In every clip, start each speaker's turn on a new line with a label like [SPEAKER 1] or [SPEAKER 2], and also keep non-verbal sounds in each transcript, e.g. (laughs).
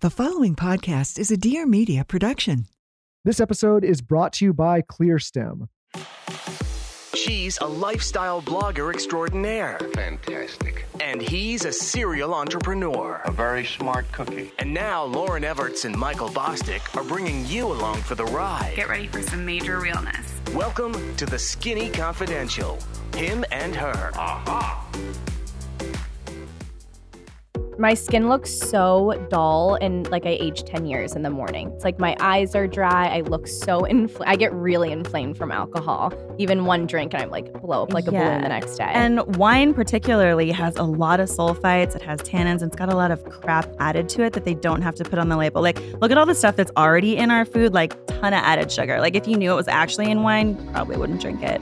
[SPEAKER 1] The following podcast is a Dear Media production.
[SPEAKER 2] This episode is brought to you by ClearStem.
[SPEAKER 3] She's a lifestyle blogger extraordinaire,
[SPEAKER 4] Fantastic.
[SPEAKER 3] and he's a serial entrepreneur.
[SPEAKER 4] A very smart cookie.
[SPEAKER 3] And now Lauryn Evarts and Michael Bosstick are bringing you along for the ride.
[SPEAKER 5] Get ready for some major realness.
[SPEAKER 3] Welcome to the Skinny Confidential. Him and her.
[SPEAKER 6] My skin looks so dull and like I aged 10 years in the morning. It's like my eyes are dry. I look so inflamed. I get really inflamed from alcohol. Even one drink and I'm like blow up like a balloon the next day.
[SPEAKER 7] And wine, particularly, has a lot of sulfites, it has tannins, and it's got a lot of crap added to it that they don't have to put on the label. Like, look at all the stuff that's already in our food, like, ton of added sugar. Like, if you knew it was actually in wine, you probably wouldn't drink it.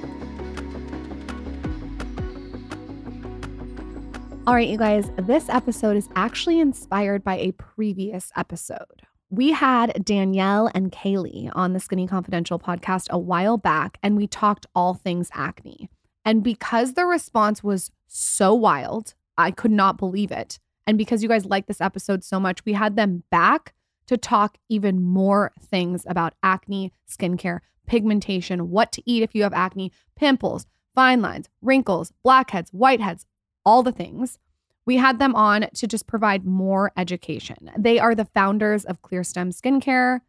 [SPEAKER 6] All right, you guys, this episode is actually inspired by a previous episode. We had Danielle and Kayleigh on the Skinny Confidential podcast a while back, and we talked all things acne. And because the response was so wild, I could not believe it. And because you guys like this episode so much, we had them back to talk even more things about acne, skincare, pigmentation, what to eat if you have acne, pimples, fine lines, wrinkles, blackheads, whiteheads, all the things. We had them on to just provide more education. They are the founders of ClearStem Skincare.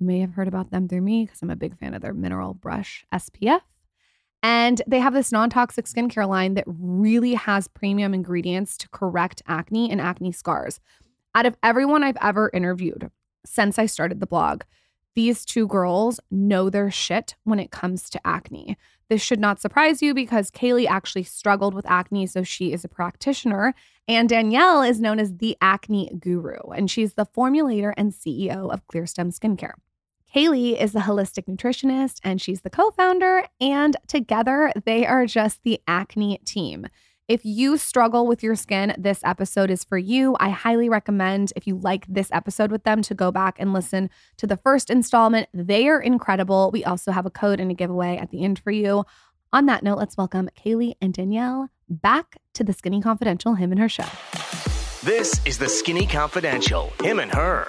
[SPEAKER 6] You may have heard about them through me because I'm a big fan of their mineral brush SPF. And they have this non toxic skincare line that really has premium ingredients to correct acne and acne scars. Out of everyone I've ever interviewed since I started the blog, these two girls know their shit when it comes to acne. This should not surprise you because Kayleigh actually struggled with acne, so she is a practitioner. And Danielle is known as the acne guru, and she's the formulator and CEO of ClearStem Skincare. Kayleigh is the holistic nutritionist and she's the co founder, and together they are just the acne team. If you struggle with your skin, this episode is for you. I highly recommend, if you like this episode with them, to go back and listen to the first installment. They are incredible. We also have a code and a giveaway at the end for you. On that note, let's welcome Kayleigh and Danielle back to the Skinny Confidential Him and Her Show.
[SPEAKER 3] This is the Skinny Confidential. Him and her.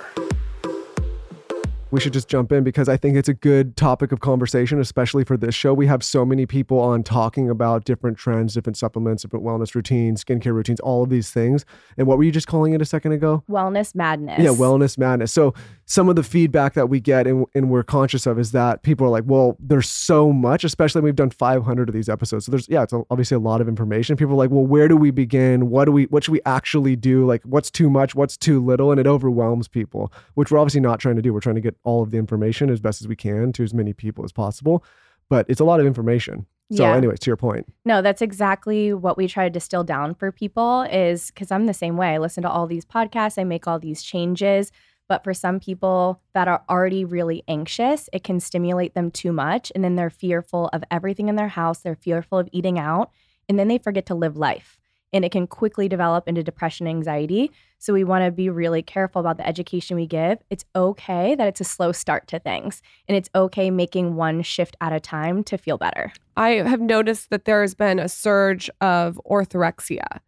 [SPEAKER 2] We should just jump in because I think it's a good topic of conversation, especially for this show. We have so many people on talking about different trends, different supplements, different wellness routines, skincare routines, all of these things. And what were you just calling it a second ago?
[SPEAKER 6] Wellness madness.
[SPEAKER 2] Yeah, wellness madness. So some of the feedback that we get and, and we're conscious of is that people are like, well, there's so much, especially we've done 500 of these episodes. So there's, yeah, it's obviously a lot of information. People are like, well, where do we begin? What do we, what should we actually do? Like, what's too much? What's too little? And it overwhelms people, which we're obviously not trying to do. We're trying to get all of the information as best as we can to as many people as possible. But it's a lot of information. So,
[SPEAKER 6] Yeah.
[SPEAKER 2] anyways, to your point,
[SPEAKER 6] No, that's exactly what we try to distill down for people is because I'm the same way. I listen to all these podcasts, I make all these changes. But for some people that are already really anxious, it can stimulate them too much. And then they're fearful of everything in their house. They're fearful of eating out. And then they forget to live life. And it can quickly develop into depression, anxiety. So we want to be really careful about the education we give. It's okay that it's a slow start to things. And it's okay making one shift at a time to feel better.
[SPEAKER 8] I have noticed that there has been a surge of orthorexia.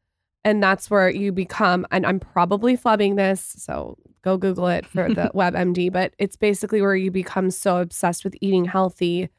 [SPEAKER 8] And that's where you become, and I'm probably flubbing this, so go Google it for the (laughs) WebMD, but it's basically where you become so obsessed with eating healthy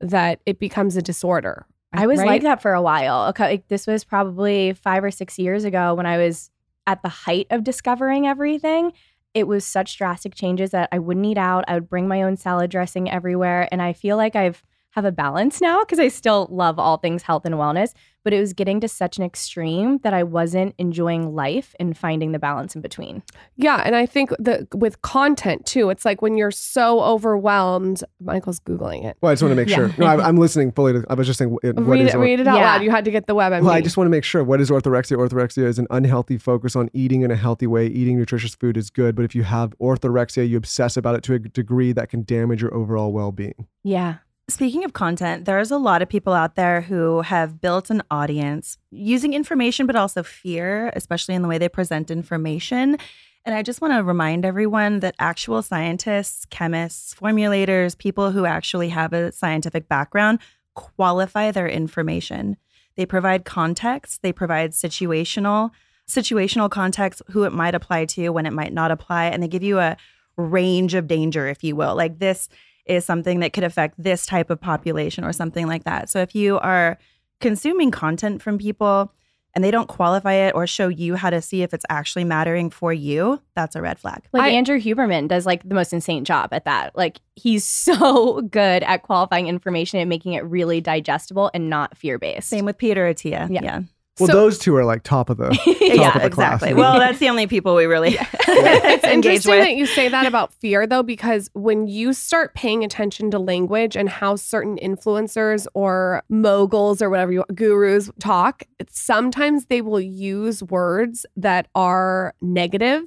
[SPEAKER 8] that it becomes a disorder.
[SPEAKER 6] I was
[SPEAKER 8] right?
[SPEAKER 6] like that for a while. Okay, like, this was probably five or six years ago when I was at the height of discovering everything. It was such drastic changes that I wouldn't eat out. I would bring my own salad dressing everywhere, and I feel like I've have a balance now because I still love all things health and wellness. But it was getting to such an extreme that I wasn't enjoying life and finding the balance in between.
[SPEAKER 8] Yeah, and I think that with content too, it's like when you're so overwhelmed. Michael's googling it.
[SPEAKER 2] well, I just want to make
[SPEAKER 6] Yeah.
[SPEAKER 2] sure. No, I, I'm listening fully. To, I was just saying, what
[SPEAKER 8] read
[SPEAKER 2] is
[SPEAKER 8] it,
[SPEAKER 2] or-
[SPEAKER 8] read it out
[SPEAKER 6] Yeah.
[SPEAKER 8] loud. You had to get the WebMD.
[SPEAKER 2] Well, I just want to make sure. What is orthorexia? Orthorexia is an unhealthy focus on eating in a healthy way. Eating nutritious food is good, but if you have orthorexia, you obsess about it to a degree that can damage your overall well-being.
[SPEAKER 6] Yeah.
[SPEAKER 7] Speaking of content, there's a lot of people out there who have built an audience using information, but also fear, especially in the way they present information. And I just want to remind everyone that actual scientists, chemists, formulators, people who actually have a scientific background qualify their information. They provide context, they provide situational situational context, who it might apply to, when it might not apply, and they give you a range of danger, if you will. Like this is something that could affect this type of population or something like that. So if you are consuming content from people and they don't qualify it or show you how to see if it's actually mattering for you, that's a red flag.
[SPEAKER 6] Like
[SPEAKER 8] I-
[SPEAKER 6] Andrew Huberman does like the most insane job at that. Like he's (laughs) so good at qualifying information and making it really digestible and not fear based.
[SPEAKER 7] Same with Peter Attia.
[SPEAKER 6] Yeah.
[SPEAKER 7] Yeah.
[SPEAKER 2] Well,
[SPEAKER 8] So-
[SPEAKER 2] those two are like top of the (laughs) top
[SPEAKER 7] yeah,
[SPEAKER 2] of the class.
[SPEAKER 7] exactly. Well, that's the only people we really (laughs) (laughs)
[SPEAKER 8] It's
[SPEAKER 7] engage
[SPEAKER 8] interesting
[SPEAKER 7] with.
[SPEAKER 8] that you say that about fear, though, because when you start paying attention to language and how certain influencers or moguls or whatever you gurus talk, it's- sometimes they will use words that are negative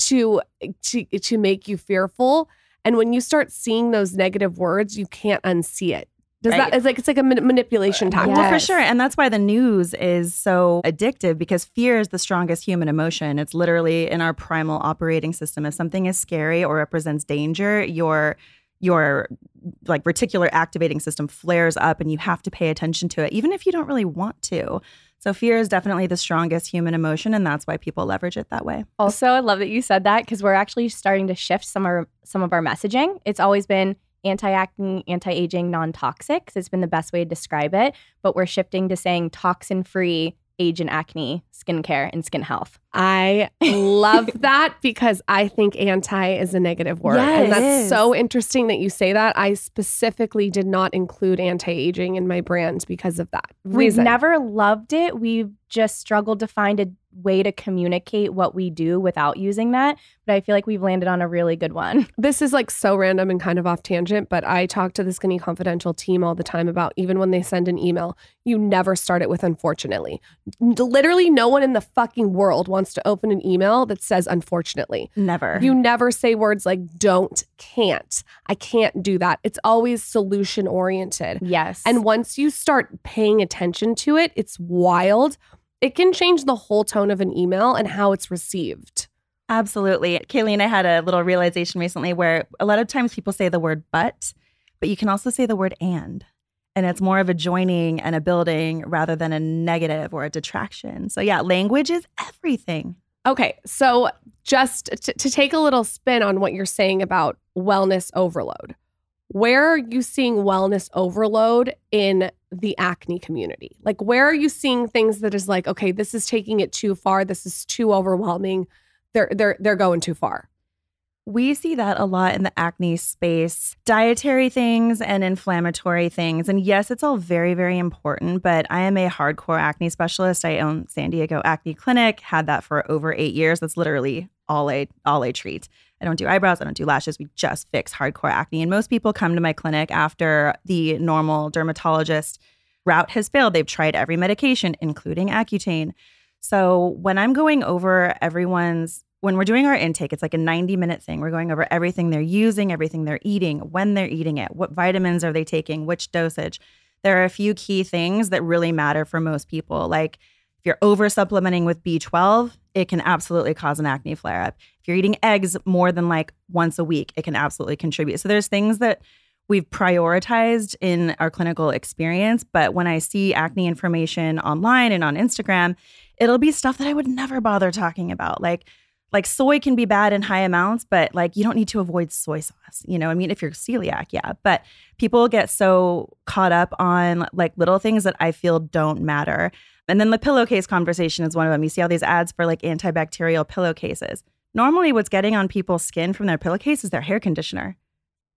[SPEAKER 8] to to to make you fearful. And when you start seeing those negative words, you can't unsee it. Does
[SPEAKER 7] Right.
[SPEAKER 8] that? It's like it's like a man- manipulation tactic.
[SPEAKER 7] Well, for sure. And that's why the news is so addictive because fear is the strongest human emotion. It's literally in our primal operating system. If something is scary or represents danger, your your like reticular activating system flares up and you have to pay attention to it, even if you don't really want to. So fear is definitely the strongest human emotion, and that's why people leverage it that way.
[SPEAKER 6] Also, I love that you said that because we're actually starting to shift some of our, some of our messaging. It's always been anti-acne, anti-aging, non-toxic. 'cause it's been the best way to describe it. But we're shifting to saying toxin-free age and acne skincare and skin health.
[SPEAKER 8] I love (laughs) that because I think anti is a negative word.
[SPEAKER 7] Yeah,
[SPEAKER 8] and that's so interesting that you say that. I specifically did not include anti aging in my brand because of that.
[SPEAKER 6] We've never loved it. We've just struggled to find a way to communicate what we do without using that. But I feel like we've landed on a really good one. (laughs)
[SPEAKER 8] This is like so random and kind of off tangent, but I talk to the Skinny Confidential team all the time about even when they send an email, you never start it with unfortunately. Literally, no one in the fucking world wants to open an email that says unfortunately.
[SPEAKER 7] Never.
[SPEAKER 8] You never say words like don't, can't, I can't do that. It's always solution oriented.
[SPEAKER 6] Yes.
[SPEAKER 8] And once you start paying attention to it, it's wild. It can change the whole tone of an email and how it's received.
[SPEAKER 7] Absolutely. Kayleigh and I had a little realization recently where a lot of times people say the word but, but you can also say the word and. And it's more of a joining and a building rather than a negative or a detraction. So, yeah, language is everything.
[SPEAKER 8] Okay, so just to, to take a little spin on what you're saying about wellness overload, where are you seeing wellness overload in the acne community? Like, where are you seeing things that is like, okay, this is taking it too far. This is too overwhelming. They're they're they're going too far.
[SPEAKER 7] We see that a lot in the acne space, dietary things and inflammatory things. And yes, it's all very, very important, but I am a hardcore acne specialist. I own San Diego Acne Clinic, had that for over eight years. That's literally all I all I treat. I don't do eyebrows, I don't do lashes. We just fix hardcore acne. And most people come to my clinic after the normal dermatologist route has failed. They've tried every medication, including Accutane. So when I'm going over everyone's when we're doing our intake, it's like a 90 minute thing. We're going over everything they're using, everything they're eating, when they're eating it, what vitamins are they taking, which dosage. There are a few key things that really matter for most people. Like if you're over supplementing with B12, it can absolutely cause an acne flare up. If you're eating eggs more than like once a week, it can absolutely contribute. So there's things that we've prioritized in our clinical experience. But when I see acne information online and on Instagram, it'll be stuff that I would never bother talking about. Like, like soy can be bad in high amounts, but like you don't need to avoid soy sauce. You know, I mean, if you're celiac, yeah. But people get so caught up on like little things that I feel don't matter. And then the pillowcase conversation is one of them. You see all these ads for like antibacterial pillowcases. Normally, what's getting on people's skin from their pillowcase is their hair conditioner.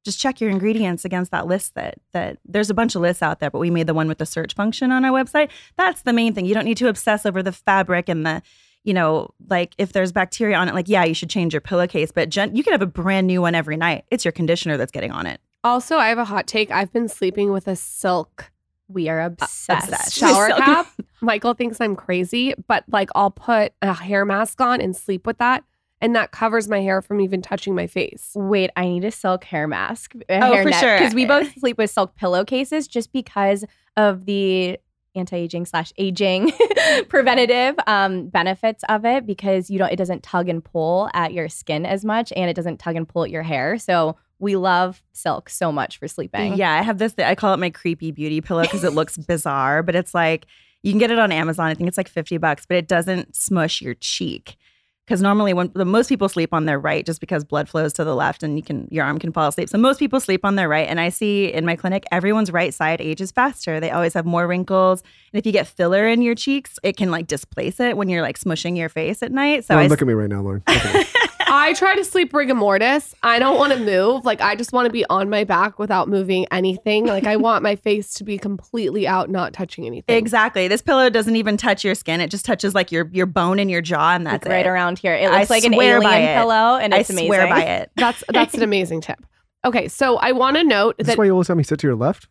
[SPEAKER 7] Just check your ingredients against that list that that there's a bunch of lists out there, but we made the one with the search function on our website. That's the main thing. You don't need to obsess over the fabric and the you know, like if there's bacteria on it, like, yeah, you should change your pillowcase, but gen- you can have a brand new one every night. It's your conditioner that's getting on it.
[SPEAKER 8] Also, I have a hot take. I've been sleeping with a silk
[SPEAKER 6] we are obsessed.
[SPEAKER 7] obsessed.
[SPEAKER 8] shower (laughs)
[SPEAKER 7] Silk.
[SPEAKER 8] cap. (laughs) Michael thinks I'm crazy, but like I'll put a hair mask on and sleep with that. And that covers my hair from even touching my face.
[SPEAKER 6] Wait, I need a silk hair mask. A
[SPEAKER 7] Oh,
[SPEAKER 6] hair
[SPEAKER 7] for sure.
[SPEAKER 6] Because we both sleep with silk pillowcases just because of the anti-aging slash aging (laughs) preventative um, benefits of it because you don't it doesn't tug and pull at your skin as much and it doesn't tug and pull at your hair. So we love silk so much for sleeping.
[SPEAKER 7] Yeah, I have this. I call it my creepy beauty pillow because it looks (laughs) bizarre, but it's like You can get it on Amazon. I think it's like 50 bucks, but it doesn't smush your cheek. Because normally, when the, most people sleep on their right, just because blood flows to the left, and you can your arm can fall asleep. So most people sleep on their right, and I see in my clinic everyone's right side ages faster. They always have more wrinkles, and if you get filler in your cheeks, it can like displace it when you're like smushing your face at night. So
[SPEAKER 2] Lauryn,
[SPEAKER 7] I
[SPEAKER 2] look at me right now, Lauryn. Look at me. (laughs)
[SPEAKER 8] I try to sleep rigor mortis. I don't want to move. Like I just want to be on my back without moving anything. Like I want my face to be completely out, not touching anything.
[SPEAKER 7] Exactly. This pillow doesn't even touch your skin. It just touches like your your bone in your jaw, and that's
[SPEAKER 6] Like right
[SPEAKER 7] it.
[SPEAKER 6] around here. It
[SPEAKER 7] I
[SPEAKER 6] looks like an
[SPEAKER 7] swear by
[SPEAKER 6] alien
[SPEAKER 7] it.
[SPEAKER 6] pillow, and
[SPEAKER 7] I
[SPEAKER 6] it's amazing.
[SPEAKER 7] swear by it.
[SPEAKER 8] That's that's an amazing tip. Okay, so I want to note
[SPEAKER 2] Is this
[SPEAKER 8] that
[SPEAKER 2] why you always have me sit to your left?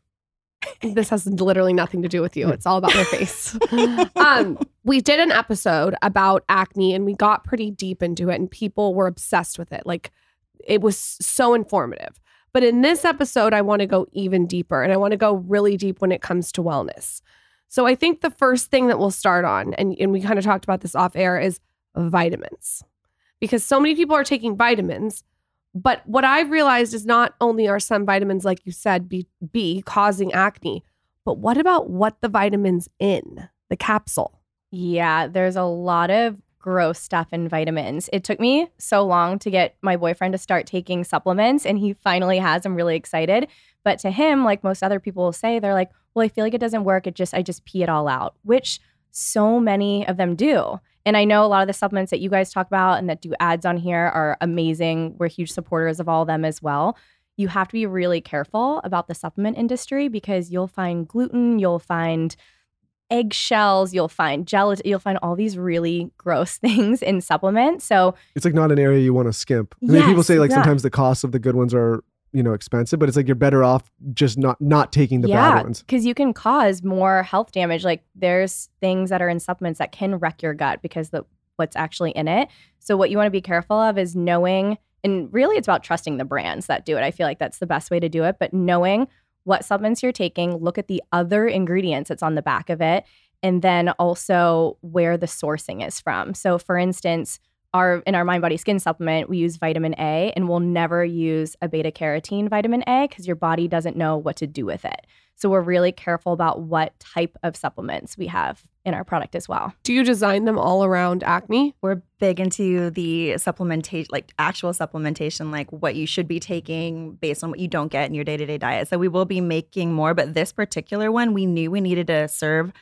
[SPEAKER 2] (laughs)
[SPEAKER 8] this has literally nothing to do with you. It's all about my face. (laughs) um, we did an episode about acne and we got pretty deep into it and people were obsessed with it. Like it was so informative. But in this episode, I want to go even deeper and I want to go really deep when it comes to wellness. So I think the first thing that we'll start on, and, and we kind of talked about this off air, is vitamins. Because so many people are taking vitamins, but what I've realized is not only are some vitamins, like you said, be, be causing acne, but what about what the vitamins in the capsule?
[SPEAKER 6] Yeah, there's a lot of gross stuff in vitamins. It took me so long to get my boyfriend to start taking supplements, and he finally has. I'm really excited. But to him, like most other people will say, they're like, well, I feel like it doesn't work. It just, I just pee it all out, which so many of them do. And I know a lot of the supplements that you guys talk about and that do ads on here are amazing. We're huge supporters of all of them as well. You have to be really careful about the supplement industry because you'll find gluten, you'll find eggshells, you'll find gelatin, you'll find all these really gross (laughs) things in supplements. So
[SPEAKER 2] It's like not an area you want to skimp. I mean, people say like
[SPEAKER 6] yeah.
[SPEAKER 2] sometimes the costs of the good ones are you know expensive, but it's like you're better off just not not taking the
[SPEAKER 6] yeah,
[SPEAKER 2] bad ones.
[SPEAKER 6] because you can cause more health damage. Like there's things that are in supplements that can wreck your gut because the what's actually in it. So what you want to be careful of is knowing, and really it's about trusting the brands that do it. I feel like that's the best way to do it. But knowing what supplements you're taking, look at the other ingredients that's on the back of it, and then also where the sourcing is from. So for instance, our in our mind body skin supplement we use vitamin a and we'll never use a beta carotene vitamin a because your body doesn't know what to do with it so we're really careful about what type of supplements we have in our product as well
[SPEAKER 8] Do you design them all around acne?
[SPEAKER 7] We're big into the supplementation, like actual supplementation, like what you should be taking based on what you don't get in your day to day diet. So we will be making more, but this particular one, we knew we needed to serve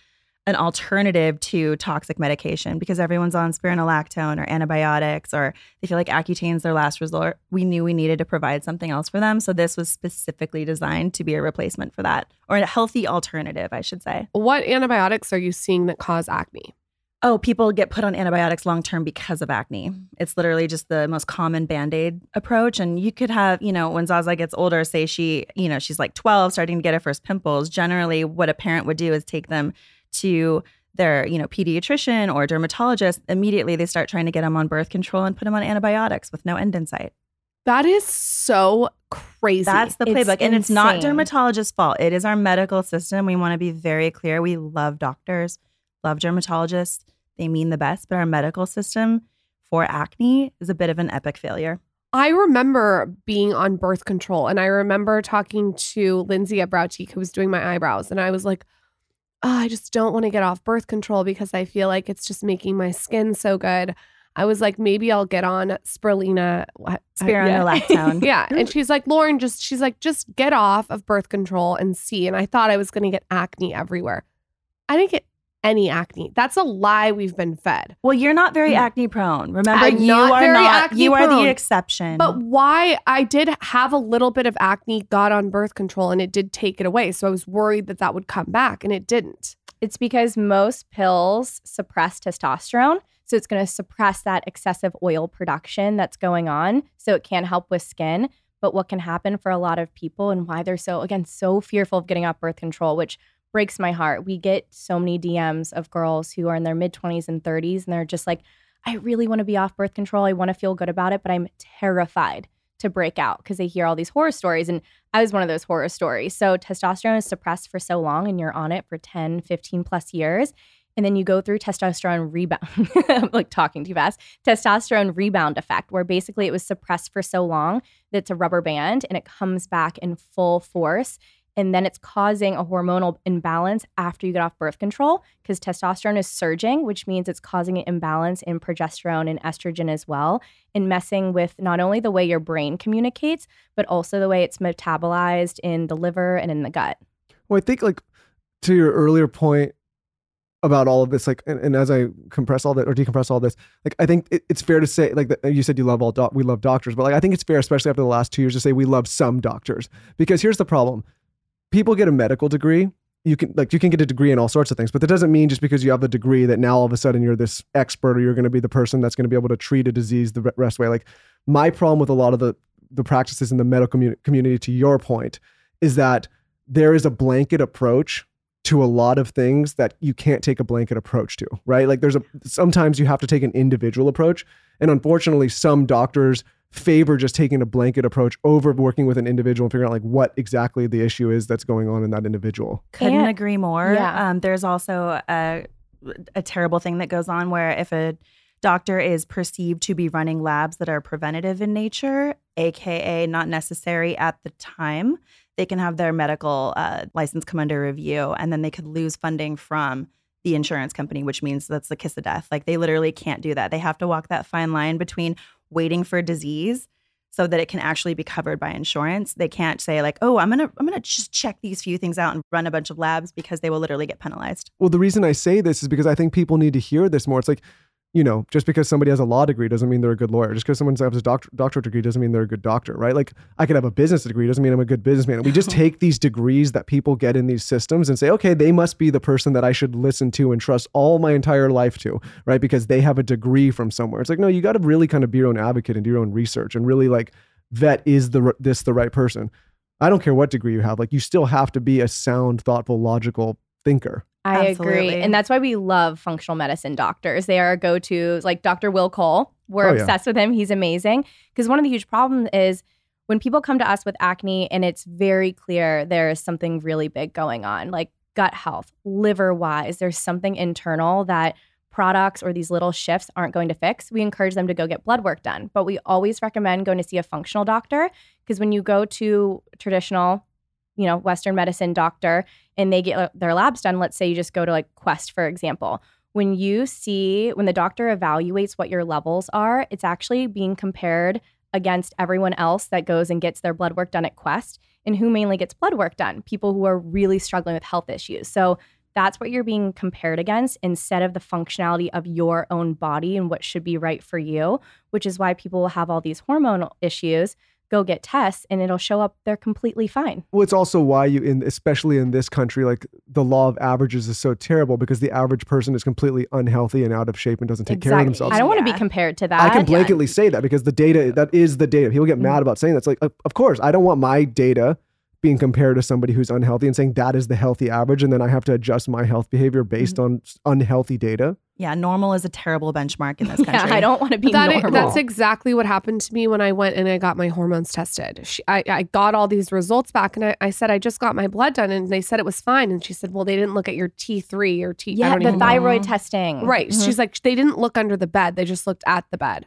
[SPEAKER 7] an alternative to toxic medication because everyone's on spironolactone or antibiotics or they feel like Accutane's their last resort. We knew we needed to provide something else for them. So this was specifically designed to be a replacement for that or a healthy alternative, I should say.
[SPEAKER 8] What antibiotics are you seeing that cause acne?
[SPEAKER 7] Oh, people get put on antibiotics long term because of acne. It's literally just the most common band aid approach. And you could have, you know, when Zaza gets older, say she, you know, she's like 12, starting to get her first pimples. Generally, what a parent would do is take them to their, you know, pediatrician or dermatologist. Immediately, they start trying to get them on birth control and put them on antibiotics with no end in sight.
[SPEAKER 8] That is so crazy.
[SPEAKER 7] That's the
[SPEAKER 6] It's
[SPEAKER 7] playbook. and it's not
[SPEAKER 6] insane.
[SPEAKER 7] dermatologist's fault. It is our medical system. We want to be very clear. We love doctors, love dermatologists. They mean the best, but our medical system for acne is a bit of an epic failure.
[SPEAKER 8] I remember being on birth control and I remember talking to Lindsay at Browtique who was doing my eyebrows and I was like, oh, I just don't want to get off birth control because I feel like it's just making my skin so good. I was like, maybe I'll get on spirulina. what- uh, I- yeah.
[SPEAKER 7] Spironolactone. (laughs)
[SPEAKER 8] Yeah. (laughs) And she's like, Lauryn, just, she's like, just get off of birth control and see. And I thought I was going to get acne everywhere. I didn't get any acne. That's a lie we've been fed.
[SPEAKER 7] Well, you're not very
[SPEAKER 8] Mm.
[SPEAKER 7] acne prone. Remember,
[SPEAKER 8] I'm
[SPEAKER 7] you
[SPEAKER 8] not
[SPEAKER 7] are not.
[SPEAKER 8] acne
[SPEAKER 7] You are
[SPEAKER 8] prone.
[SPEAKER 7] the exception.
[SPEAKER 8] But why I did have a little bit of acne, got on birth control, and it did take it away. So I was worried that that would come back, and it didn't.
[SPEAKER 6] it's because most pills suppress testosterone so it's going to suppress that excessive oil production that's going on so it can help with skin but what can happen for a lot of people and why they're so again so fearful of getting off birth control which breaks my heart we get so many dms of girls who are in their mid 20s and 30s and they're just like i really want to be off birth control i want to feel good about it but i'm terrified to break out because they hear all these horror stories and I was one of those horror stories. So testosterone is suppressed for so long and you're on it for 10, 15 plus years. And then you go through testosterone rebound, (laughs) like talking too fast, testosterone rebound effect, where basically it was suppressed for so long that it's a rubber band and it comes back in full force. And then it's causing a hormonal imbalance after you get off birth control because testosterone is surging, which means it's causing an imbalance in progesterone and estrogen as well, and messing with not only the way your brain communicates, but also the way it's metabolized in the liver and in the gut.
[SPEAKER 2] Well, I think like to your earlier point about all of this, like, and, and as I compress all that or decompress all this, like, I think it, it's fair to say, like, that you said you love all we love doctors, but like, I think it's fair, especially after the last two years, to say we love some doctors because here's the problem: people get a medical degree. You can like you can get a degree in all sorts of things, but that doesn't mean just because you have a degree that now all of a sudden you're this expert or you're going to be the person that's going to be able to treat a disease the rest way. Like my problem with a lot of the the practices in the medical commu- community, to your point, is that there is a blanket approach to a lot of things that you can't take a blanket approach to, right? Like there's a sometimes you have to take an individual approach. And unfortunately, some doctors favor just taking a blanket approach over working with an individual and figuring out like what exactly the issue is that's going on in that individual.
[SPEAKER 7] Couldn't
[SPEAKER 6] And-
[SPEAKER 7] agree more.
[SPEAKER 6] Yeah.
[SPEAKER 7] Um, there's also a, a terrible thing that goes on where if a doctor is perceived to be running labs that are preventative in nature, aka not necessary at the time, they can have their medical uh, license come under review, and then they could lose funding from the insurance company, which means that's the kiss of death. Like they literally can't do that. They have to walk that fine line between waiting for disease so that it can actually be covered by insurance. They can't say like, "Oh, I'm going to I'm going to just check these few things out and run a bunch of labs because they will literally get penalized."
[SPEAKER 2] Well, the reason I say this is because I think people need to hear this more. It's like, you know, just because somebody has a law degree doesn't mean they're a good lawyer. Just because someone has a doctor, doctorate degree doesn't mean they're a good doctor, right? Like I could have a business degree doesn't mean I'm a good businessman. We just (laughs) take these degrees that people get in these systems and say, okay, they must be the person that I should listen to and trust all my entire life to, right? Because they have a degree from somewhere. It's like, no, you got to really kind of be your own advocate and do your own research and really like vet is the this the right person. I don't care what degree you have. Like you still have to be a sound, thoughtful, logical thinker.
[SPEAKER 6] I
[SPEAKER 7] Absolutely.
[SPEAKER 6] agree. And that's why we love functional medicine doctors. They are our go to, like Dr. Will Cole. We're
[SPEAKER 2] Oh, yeah.
[SPEAKER 6] obsessed with him. He's amazing. Because one of the huge problems is when people come to us with acne and it's very clear there is something really big going on, like gut health, liver wise, there's something internal that products or these little shifts aren't going to fix. We encourage them to go get blood work done. But we always recommend going to see a functional doctor because when you go to traditional, you know, Western medicine doctor, and they get uh, their labs done, let's say you just go to like Quest, for example. When you see, when the doctor evaluates what your levels are, it's actually being compared against everyone else that goes and gets their blood work done at Quest. And who mainly gets blood work done? People who are really struggling with health issues. So that's what you're being compared against instead of the functionality of your own body and what should be right for you, which is why people will have all these hormonal issues. Go get tests and it'll show up they're completely fine.
[SPEAKER 2] Well, it's also why you, in especially in this country, like the law of averages is so terrible because the average person is completely unhealthy and out of shape and doesn't take care of themselves.
[SPEAKER 6] I don't want to be compared to that.
[SPEAKER 2] I can blanketly say that because the data that is the data. People get
[SPEAKER 6] Mm-hmm.
[SPEAKER 2] mad about saying that. It's like, of of course, I don't want my data being compared to somebody who's unhealthy and saying that is the healthy average, and then I have to adjust my health behavior based
[SPEAKER 6] Mm-hmm.
[SPEAKER 2] on unhealthy data.
[SPEAKER 7] Yeah, normal is a terrible benchmark in this (laughs)
[SPEAKER 6] Yeah. I don't want to be
[SPEAKER 8] That i-
[SPEAKER 6] normal.
[SPEAKER 8] that's exactly what happened to me when I went and I got my hormones tested. She, I, I got all these results back and I, I said, I just got my blood done. And they said it was fine. And she said, Well, they didn't look at your T3 or t
[SPEAKER 6] yeah the
[SPEAKER 8] even know.
[SPEAKER 6] thyroid testing.
[SPEAKER 8] Right.
[SPEAKER 6] Mhm.
[SPEAKER 8] She's like, they didn't look under the bed. They just looked at the bed.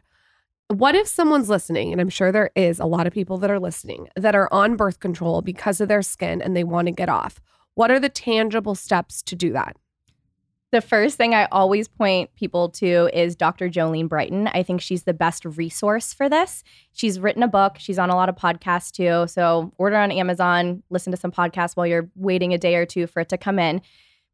[SPEAKER 8] What if someone's listening, and I'm sure there is a lot of people that are listening that are on birth control because of their skin and they want to get off? What are the tangible steps to do that?
[SPEAKER 6] The first thing I always point people to is Dr. Jolene Brighten. I think she's the best resource for this. She's written a book. She's on a lot of podcasts too. So order on Amazon, listen to some podcasts while you're waiting a day or two for it to come in.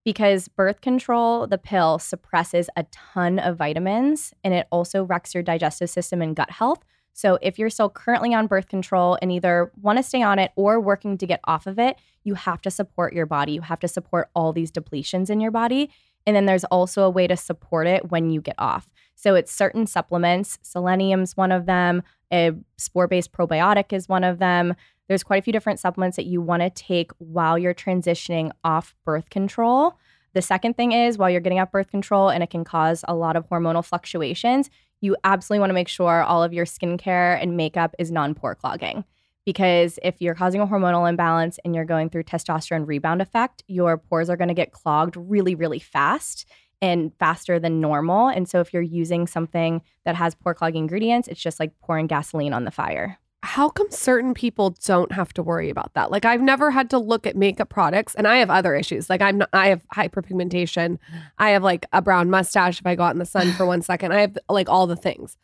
[SPEAKER 6] Because birth control, the pill, suppresses a ton of vitamins and it also wrecks your digestive system and gut health. So if you're still currently on birth control and either want to stay on it or working to get off of it, you have to support your body. You have to support all these depletions in your body. And then there's also a way to support it when you get off. So it's certain supplements. Selenium's one of them. A spore-based probiotic is one of them. There's quite a few different supplements that you want to take while you're transitioning off birth control. The second thing is while you're getting off birth control and it can cause a lot of hormonal fluctuations, you absolutely want to make sure all of your skincare and makeup is non-pore clogging because if you're causing a hormonal imbalance and you're going through testosterone rebound effect, your pores are going to get clogged really, really fast and faster than normal. And so if you're using something that has pore clogging ingredients, it's just like pouring gasoline on the fire.
[SPEAKER 8] How come certain people don't have to worry about that? Like I've never had to look at makeup products and I have other issues. Like I'm not, I have hyperpigmentation. I have like a brown mustache if I go out in the sun for (sighs) one second. I have like all the things.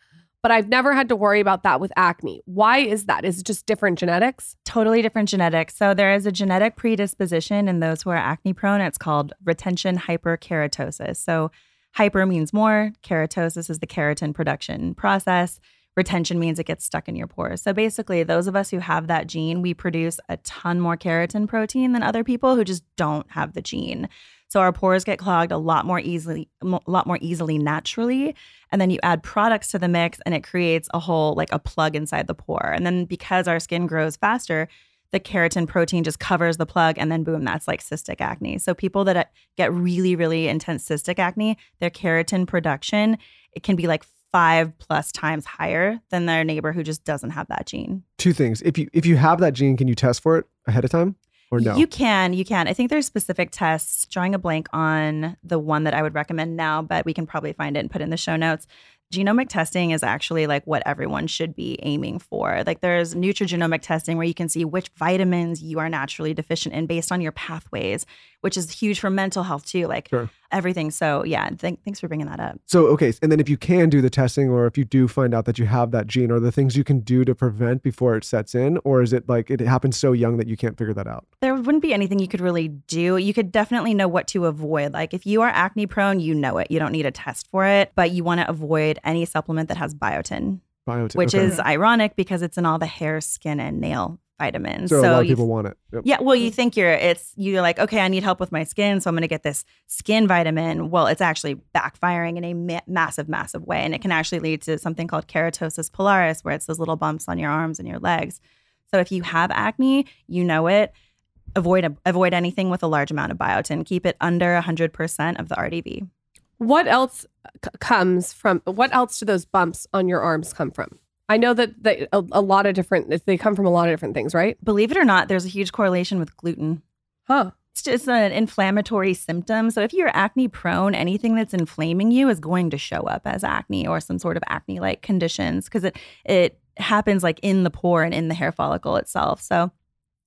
[SPEAKER 8] But I've never had to worry about that with acne. Why is that? Is it just different genetics?
[SPEAKER 7] Totally different genetics. So there is a genetic predisposition in those who are acne prone. It's called retention hyperkeratosis. So hyper means more, keratosis is the keratin production process. Retention means it gets stuck in your pores. So basically, those of us who have that gene, we produce a ton more keratin protein than other people who just don't have the gene. So our pores get clogged a lot more easily, a lot more easily naturally. And then you add products to the mix, and it creates a whole like a plug inside the pore. And then because our skin grows faster, the keratin protein just covers the plug, and then boom, that's like cystic acne. So people that uh, get really, really intense cystic acne, their keratin production it can be like five plus times higher than their neighbor who just doesn't have that gene.
[SPEAKER 2] Two things. If you if you have that gene, can you test for it ahead of time or no?
[SPEAKER 7] You can, you can. I think there's specific tests. Drawing a blank on the one that I would recommend now, but we can probably find it and put it in the show notes. Genomic testing is actually like what everyone should be aiming for. Like there's nutrigenomic testing where you can see which vitamins you are naturally deficient in based on your pathways, which is huge for mental health too. Like
[SPEAKER 2] Sure.
[SPEAKER 7] everything. So yeah, th- thanks for bringing that up.
[SPEAKER 2] So okay, and then if you can do the testing, or if you do find out that you have that gene, are the things you can do to prevent before it sets in, or is it like it happens so young that you can't figure that out?
[SPEAKER 7] there wouldn't be anything you could really do. You could definitely know what to avoid. Like if you are acne prone, you know it. You don't need a test for it, but you want to avoid any supplement that has biotin,
[SPEAKER 2] Biotin,
[SPEAKER 7] which
[SPEAKER 2] okay.
[SPEAKER 7] is ironic because it's in all the hair, skin, and nail vitamins.
[SPEAKER 2] so, a lot of
[SPEAKER 7] you-
[SPEAKER 2] people want it. Yep.
[SPEAKER 7] yeah, well, you mm-hmm. think you're it's you're like, okay, I need help with my skin, so I'm going to get this skin vitamin. Well, it's actually backfiring in a ma- massive, massive way, and it can actually lead to something called keratosis pilaris, where it's those little bumps on your arms and your legs. So if you have acne, you know it. Avoid avoid anything with a large amount of biotin. Keep it under 100% of the RDV.
[SPEAKER 8] What else c- comes from? What else do those bumps on your arms come from? I know that they, a, a lot of different. They come from a lot of different things, right?
[SPEAKER 7] Believe it or not, there's a huge correlation with gluten.
[SPEAKER 8] Huh?
[SPEAKER 7] It's just an inflammatory symptom. So if you're acne prone, anything that's inflaming you is going to show up as acne or some sort of acne like conditions because it it happens like in the pore and in the hair follicle itself. So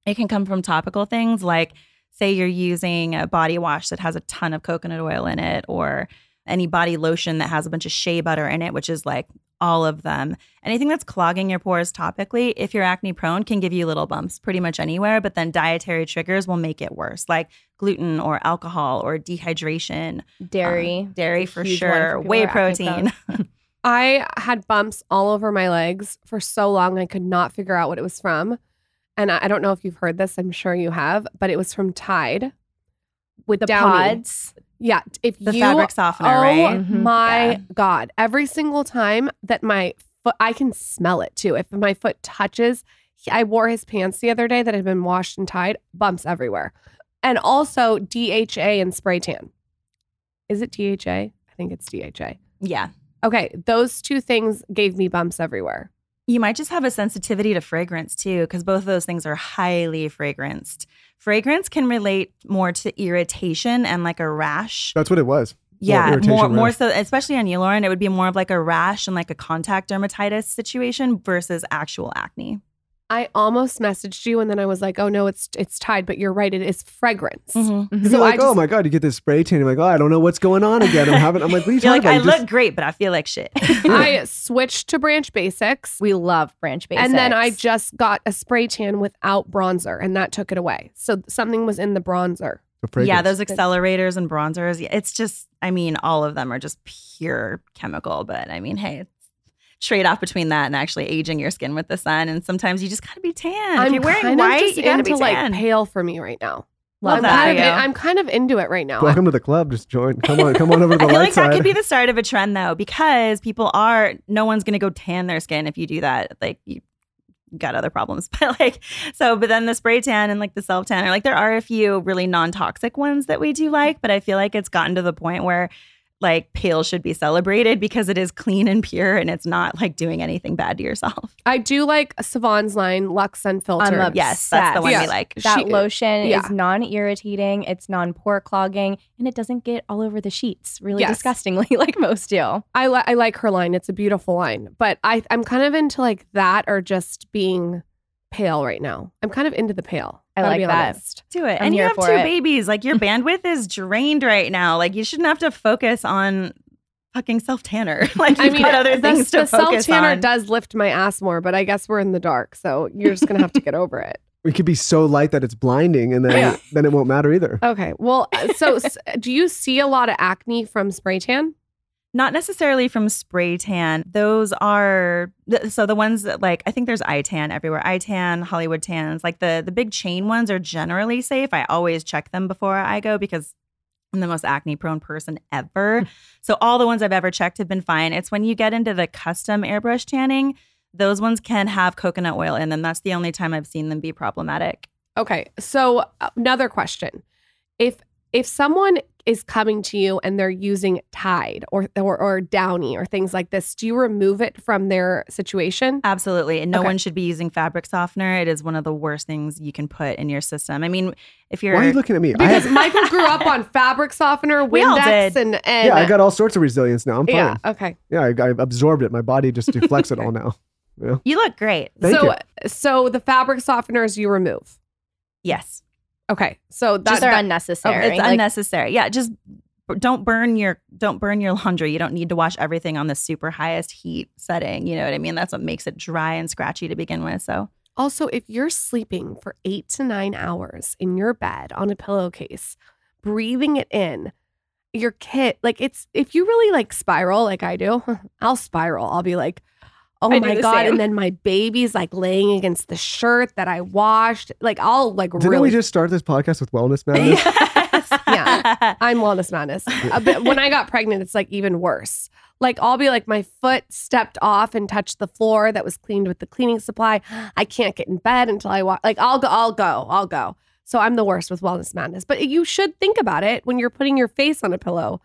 [SPEAKER 7] it can come from topical things like say you're using a body wash that has a ton of coconut oil in it or any body lotion that has a bunch of shea butter in it, which is like all of them. Anything that's clogging your pores topically, if you're acne prone, can give you little bumps pretty much anywhere, but then dietary triggers will make it worse, like gluten or alcohol or dehydration.
[SPEAKER 6] Dairy.
[SPEAKER 7] Um, dairy for
[SPEAKER 6] one for
[SPEAKER 7] sure. Whey
[SPEAKER 6] who are acne
[SPEAKER 7] protein. (laughs) (laughs)
[SPEAKER 8] I had bumps all over my legs for so long. I could not figure out what it was from. And I I don't know if you've heard this. I'm sure you have, but it was from Tide with
[SPEAKER 6] The
[SPEAKER 8] Downy.
[SPEAKER 6] pods.
[SPEAKER 8] Yeah, if
[SPEAKER 7] the
[SPEAKER 8] you
[SPEAKER 7] fabric softener,
[SPEAKER 8] oh
[SPEAKER 7] right?
[SPEAKER 6] Mhm.
[SPEAKER 8] my
[SPEAKER 6] Yeah.
[SPEAKER 8] god! Every single time that my foot, I can smell it too. If my foot touches, I wore his pants the other day that had been washed and Tide, bumps everywhere, and also DHA and spray tan. Is it DHA? I think it's DHA.
[SPEAKER 7] Yeah.
[SPEAKER 8] Okay, those two things gave me bumps everywhere.
[SPEAKER 7] You might just have a sensitivity to fragrance too, because both of those things are highly fragranced. Fragrance can relate more to irritation and like a rash.
[SPEAKER 2] That's what it was.
[SPEAKER 7] Yeah, more more so, especially on you, Lauryn. It would be more of like a rash and like a contact dermatitis situation versus actual acne.
[SPEAKER 8] I almost messaged you, and then I was like, "Oh no, it's it's Tide." But you're right; it is fragrance.
[SPEAKER 2] You'd be
[SPEAKER 8] So
[SPEAKER 2] like,
[SPEAKER 8] I
[SPEAKER 2] oh my god, you get this spray tan. I'm like, oh, I don't know what's going on again. I'm having. I'm like, what are you (laughs)
[SPEAKER 7] You're
[SPEAKER 2] talking
[SPEAKER 7] like,
[SPEAKER 2] about?
[SPEAKER 7] I
[SPEAKER 2] You just-
[SPEAKER 7] look great, but I feel like shit. (laughs) (laughs)
[SPEAKER 8] I switched to Branch Basics.
[SPEAKER 6] We love branch basics.
[SPEAKER 8] And then I just got a spray tan without bronzer, and that took it away. So something was in the bronzer.
[SPEAKER 7] yeah, those accelerators and bronzers. yeah, It's just, I mean, all of them are just pure chemical. But I mean, hey, it's trade off between that and actually aging your skin with the sun. And sometimes you just gotta be tan.
[SPEAKER 8] I'm
[SPEAKER 7] you're wearing
[SPEAKER 8] kind of
[SPEAKER 7] white,
[SPEAKER 8] just
[SPEAKER 7] you gotta
[SPEAKER 8] into
[SPEAKER 7] be
[SPEAKER 8] like pale for me right now.
[SPEAKER 7] Love
[SPEAKER 8] I'm
[SPEAKER 7] that
[SPEAKER 8] kind of. I'm kind of into it right now.
[SPEAKER 2] Welcome to the club. Just join. Come on, come on over to (laughs) the
[SPEAKER 7] I feel
[SPEAKER 2] light
[SPEAKER 7] like that could be the start of a trend though, because people are no one's gonna go tan their skin if you do that. Like you got other problems. (laughs) But like so, but then the spray tan and like the self tan are like there are a few really non-toxic ones that we do like, but I feel like it's gotten to the point where like pale should be celebrated because it is clean and pure and it's not like doing anything bad to yourself. (laughs)
[SPEAKER 8] I do like Savon's line, Lux Unfiltered.
[SPEAKER 6] I'm
[SPEAKER 7] Yes, that's the one
[SPEAKER 8] Yeah.
[SPEAKER 7] we like.
[SPEAKER 6] That
[SPEAKER 8] She-
[SPEAKER 6] lotion
[SPEAKER 8] yeah.
[SPEAKER 6] is non-irritating, it's non-pore clogging, and it doesn't get all over the sheets really
[SPEAKER 8] Yes.
[SPEAKER 6] disgustingly (laughs) like most do.
[SPEAKER 8] I, li- I like her line. It's a beautiful line. But I, I'm kind of into like that or just being pale right now. I'm kind of into the pale.
[SPEAKER 6] I
[SPEAKER 8] gotta
[SPEAKER 6] like
[SPEAKER 8] be
[SPEAKER 6] that.
[SPEAKER 8] honest.
[SPEAKER 7] Do it.
[SPEAKER 6] I'm
[SPEAKER 7] and you have two
[SPEAKER 6] it.
[SPEAKER 7] babies. Like your (laughs) bandwidth is drained right now. Like you shouldn't have to focus on fucking self tanner. (laughs) like
[SPEAKER 8] I
[SPEAKER 7] you've
[SPEAKER 8] mean,
[SPEAKER 7] got other
[SPEAKER 8] the,
[SPEAKER 7] things to
[SPEAKER 8] the self tanner does lift my ass more, but I guess we're in the dark. So you're just going to have to get over it. (laughs)
[SPEAKER 2] We could be so light that it's blinding, and then
[SPEAKER 8] Yeah.
[SPEAKER 2] then it won't matter either.
[SPEAKER 8] Okay. Well, uh, so s- do you see a lot of acne from spray tan?
[SPEAKER 7] Not necessarily from spray tan. Those are so the ones that like I think there's eye tan everywhere. Eye tan, Hollywood tans, like the the big chain ones are generally safe. I always check them before I go because I'm the most acne prone person ever. so all the ones I've ever checked have been fine. It's when you get into the custom airbrush tanning, those ones can have coconut oil in them. That's the only time I've seen them be problematic.
[SPEAKER 8] Okay. So uh, another question. If if someone is coming to you and they're using Tide or or, or Downy or things like this, do you remove it from their situation?
[SPEAKER 7] Absolutely. And no
[SPEAKER 8] Okay.
[SPEAKER 7] one should be using fabric softener. It is one of the worst things you can put in your system. I mean, if you're
[SPEAKER 2] Why are you looking at me?
[SPEAKER 8] Because
[SPEAKER 2] have, (laughs)
[SPEAKER 8] Michael grew up on fabric softener,
[SPEAKER 7] We all
[SPEAKER 8] Windex,
[SPEAKER 7] did.
[SPEAKER 8] and, and
[SPEAKER 2] yeah, I got all sorts of resilience now. I'm fine.
[SPEAKER 8] yeah.
[SPEAKER 2] Yeah,
[SPEAKER 8] Okay.
[SPEAKER 2] I, I absorbed it. My body just deflects it all now. Yeah. (laughs)
[SPEAKER 7] you look great.
[SPEAKER 2] Thank
[SPEAKER 8] so
[SPEAKER 2] you.
[SPEAKER 8] so the fabric softeners you remove.
[SPEAKER 7] Yes.
[SPEAKER 8] Okay. So that,
[SPEAKER 6] Just they're
[SPEAKER 8] that-
[SPEAKER 6] unnecessary.
[SPEAKER 7] It's
[SPEAKER 6] Like,
[SPEAKER 7] unnecessary. Yeah, just don't burn your don't burn your laundry. You don't need to wash everything on the super highest heat setting. You know what I mean? That's what makes it dry and scratchy to begin with. So
[SPEAKER 8] Also, if you're sleeping for eight to nine hours in your bed on a pillowcase, breathing it in, your kid, like it's, if you really like spiral, like I do, (laughs) I'll spiral. I'll be like, oh
[SPEAKER 6] I
[SPEAKER 8] my God.
[SPEAKER 6] same.
[SPEAKER 8] And then my baby's like laying against the shirt that I washed. Like I'll like
[SPEAKER 2] Didn't
[SPEAKER 8] really.
[SPEAKER 2] we just start this podcast with wellness (laughs) madness? yes.
[SPEAKER 8] Yeah. (laughs) I'm wellness madness. Uh, but when I got pregnant, it's like even worse. Like I'll be like my foot stepped off and touched the floor that was cleaned with the cleaning supply. I can't get in bed until I walk. Like I'll go, I'll go, I'll go. So I'm the worst with wellness madness. But you should think about it when you're putting your face on a pillow.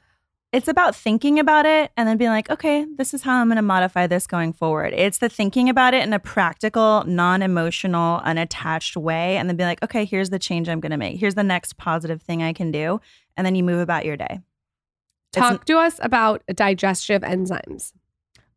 [SPEAKER 7] It's about thinking about it and then being like, okay, this is how I'm going to modify this going forward. It's the thinking about it in a practical, non emotional, unattached way. And then be like, okay, here's the change I'm going to make. Here's the next positive thing I can do. And then you move about your day. It's
[SPEAKER 8] Talk to us about digestive enzymes.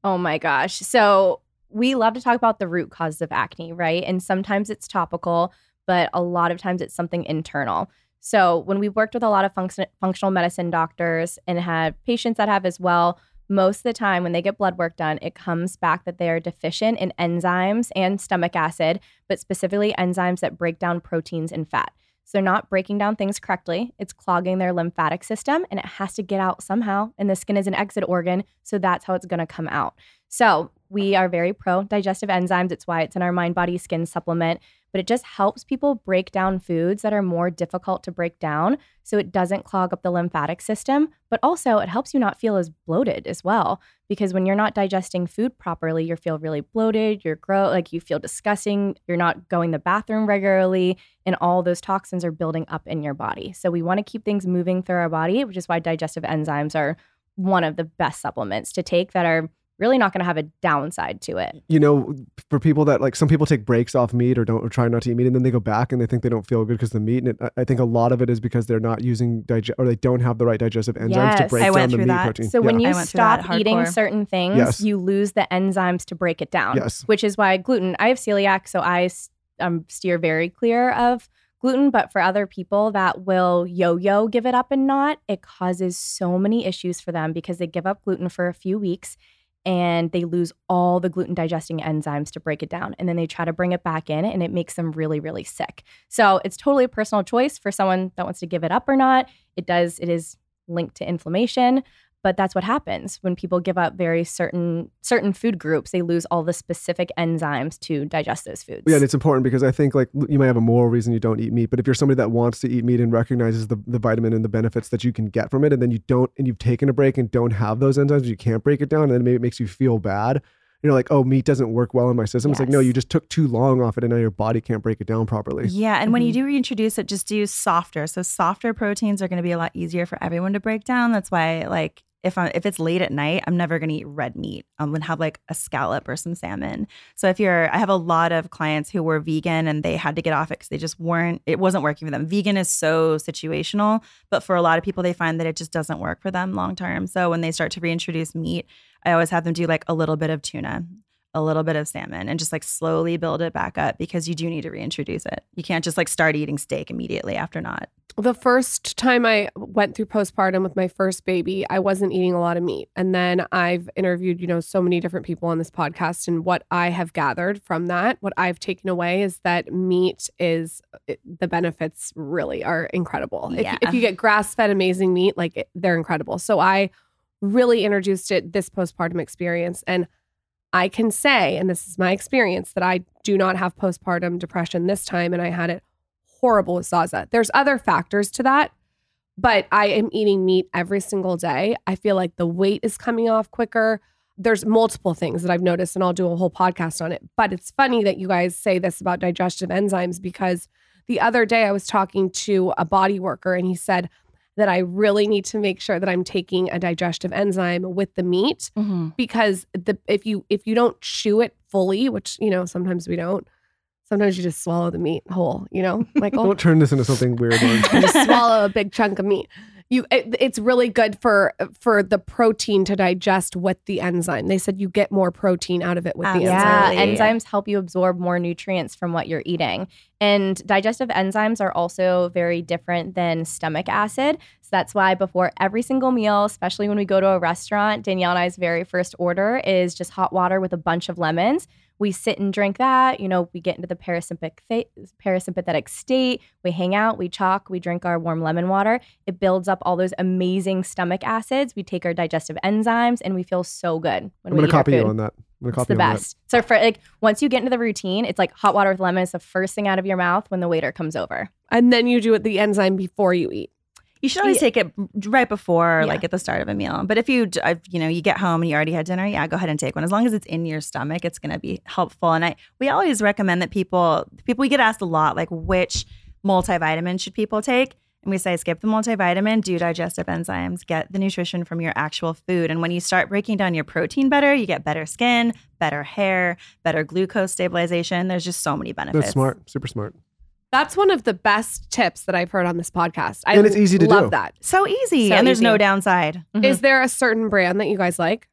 [SPEAKER 6] Oh my gosh. So we love to talk about the root causes of acne, right? And sometimes it's topical, but a lot of times it's something internal. So when we've worked with a lot of function- functional medicine doctors and had patients that have as well, most of the time when they get blood work done, it comes back that they are deficient in enzymes and stomach acid, but specifically enzymes that break down proteins and fat. So they're not breaking down things correctly. It's clogging their lymphatic system and it has to get out somehow. And the skin is an exit organ. So that's how it's going to come out. So we are very pro digestive enzymes. It's why it's in our mind, body, skin supplement. But it just helps people break down foods that are more difficult to break down so it doesn't clog up the lymphatic system. But also, it helps you not feel as bloated as well. Because when you're not digesting food properly, you feel really bloated, you're grow like you feel disgusting, you're not going the bathroom regularly, and all those toxins are building up in your body. So we want to keep things moving through our body, which is why digestive enzymes are one of the best supplements to take that are really not going to have a downside to it.
[SPEAKER 2] You know, for people that like some people take breaks off meat or don't or try not to eat meat and then they go back and they think they don't feel good because the meat. And it, I- I think a lot of it is because they're not using digest or they don't have the right digestive enzymes to break
[SPEAKER 7] I
[SPEAKER 2] down the meat
[SPEAKER 7] that.
[SPEAKER 2] protein.
[SPEAKER 6] So when you
[SPEAKER 7] I went through that
[SPEAKER 6] stop eating certain things,
[SPEAKER 2] Yes.
[SPEAKER 6] you lose the enzymes to break it down.
[SPEAKER 2] Yes.
[SPEAKER 6] Which is why gluten. I have celiac, so I um, steer very clear of gluten. But for other people that will yo-yo give it up and not, it causes so many issues for them because they give up gluten for a few weeks and they lose all the gluten digesting enzymes to break it down and then they try to bring it back in and it makes them really really sick. So it's totally a personal choice for someone that wants to give it up or not. It does it is linked to inflammation but that's what happens when people give up very certain certain food groups they lose all the specific enzymes to digest those foods
[SPEAKER 2] Yeah, and it's important because I think like you might have a moral reason you don't eat meat, but if you're somebody that wants to eat meat and recognizes the, the vitamin and the benefits that you can get from it, and then you don't, and you've taken a break and don't have those enzymes, you can't break it down, and then maybe it makes you feel bad. You're like, oh, meat doesn't work well in my system. It's like, no, you just took too long off it, and now your body can't break it down properly.
[SPEAKER 7] Yeah, and when you
[SPEAKER 6] Mhm.
[SPEAKER 7] do reintroduce it, just do softer. So softer proteins are going to be a lot easier for everyone to break down. That's why, like if I if it's late at night, I'm never gonna eat red meat. I'm gonna have like a scallop or some salmon. So if you're, I have a lot of clients who were vegan and they had to get off it because they just weren't, it wasn't working for them. Vegan is so situational, but for a lot of people, they find that it just doesn't work for them long term. So when they start to reintroduce meat, I always have them do like a little bit of tuna, a little bit of salmon, and just like slowly build it back up because you do need to reintroduce it. You can't just like start eating steak immediately after not.
[SPEAKER 8] the first time I went through postpartum with my first baby, I wasn't eating a lot of meat. And then I've interviewed, you know, so many different people on this podcast. And what I have gathered from that, what I've taken away is that meat is it, the benefits really are incredible. If,
[SPEAKER 7] Yeah.
[SPEAKER 8] if you get grass fed amazing meat, like they're incredible. So I really introduced it this postpartum experience. And I can say, and this is my experience, that I do not have postpartum depression this time. And I had it horrible with Zaza. There's other factors to that, but I am eating meat every single day. I feel like the weight is coming off quicker. There's multiple things that I've noticed, and I'll do a whole podcast on it. But it's funny that you guys say this about digestive enzymes because the other day I was talking to a body worker and he said that I really need to make sure that I'm taking a digestive enzyme with the meat mm-hmm. because the if you if you don't chew it fully, which you know sometimes we don't, sometimes you just swallow the meat whole. You know, (laughs) Michael,
[SPEAKER 2] Don't turn this into something weird.
[SPEAKER 8] Lauryn. just swallow a big chunk of meat. You, it, it's really good for for the protein to digest with the enzyme. They said you get more protein out of it with the enzyme.
[SPEAKER 6] Yeah, enzymes help you absorb more nutrients from what you're eating. And digestive enzymes are also very different than stomach acid. So that's why before every single meal, especially when we go to a restaurant, Danielle and I's very first order is just hot water with a bunch of lemons. We sit and drink that. You know, we get into the parasympathetic parasympathetic state. We hang out, we chalk, we drink our warm lemon water. It builds up all those amazing stomach acids. We take our digestive enzymes, and we feel so good when
[SPEAKER 2] I'm
[SPEAKER 6] we
[SPEAKER 2] gonna
[SPEAKER 6] eat our
[SPEAKER 2] copy you
[SPEAKER 6] food.
[SPEAKER 2] on that. I'm gonna
[SPEAKER 6] It's
[SPEAKER 2] copy
[SPEAKER 6] the
[SPEAKER 2] you on that.
[SPEAKER 6] It's the best. So for like once you get into the routine, it's like hot water with lemon is the first thing out of your mouth when the waiter comes over.
[SPEAKER 8] And then you do it the enzyme before you eat.
[SPEAKER 7] You should always take it right before,
[SPEAKER 6] Yeah.
[SPEAKER 7] like at the start of a meal. But if you, if, you know, you get home and you already had dinner, yeah, go ahead and take one. As long as it's in your stomach, it's going to be helpful. And I, we always recommend that people, people, we get asked a lot, like which multivitamin should people take? And we say skip the multivitamin, do digestive enzymes, get the nutrition from your actual food. And when you start breaking down your protein better, you get better skin, better hair, better glucose stabilization. There's just so many benefits.
[SPEAKER 2] That's smart. Super smart.
[SPEAKER 8] That's one of the best tips that I've heard on this podcast. I
[SPEAKER 2] And it's easy to
[SPEAKER 8] love
[SPEAKER 2] do.
[SPEAKER 8] that.
[SPEAKER 7] So easy.
[SPEAKER 6] So
[SPEAKER 7] and there's no
[SPEAKER 6] easy.
[SPEAKER 7] downside.
[SPEAKER 8] Is mm-hmm. there a certain brand that you guys like?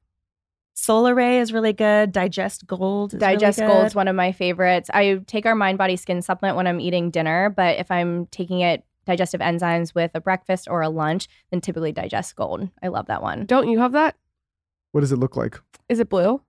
[SPEAKER 7] Solaray is really good. Digest Gold. Is
[SPEAKER 6] Digest
[SPEAKER 7] really
[SPEAKER 6] Gold's
[SPEAKER 7] good.
[SPEAKER 6] one of my favorites. I take our Mind Body Skin supplement when I'm eating dinner, but if I'm taking it digestive enzymes with a breakfast or a lunch, then typically Digest Gold. I love that one.
[SPEAKER 8] Don't you have that?
[SPEAKER 2] What does it look like?
[SPEAKER 8] Is it blue?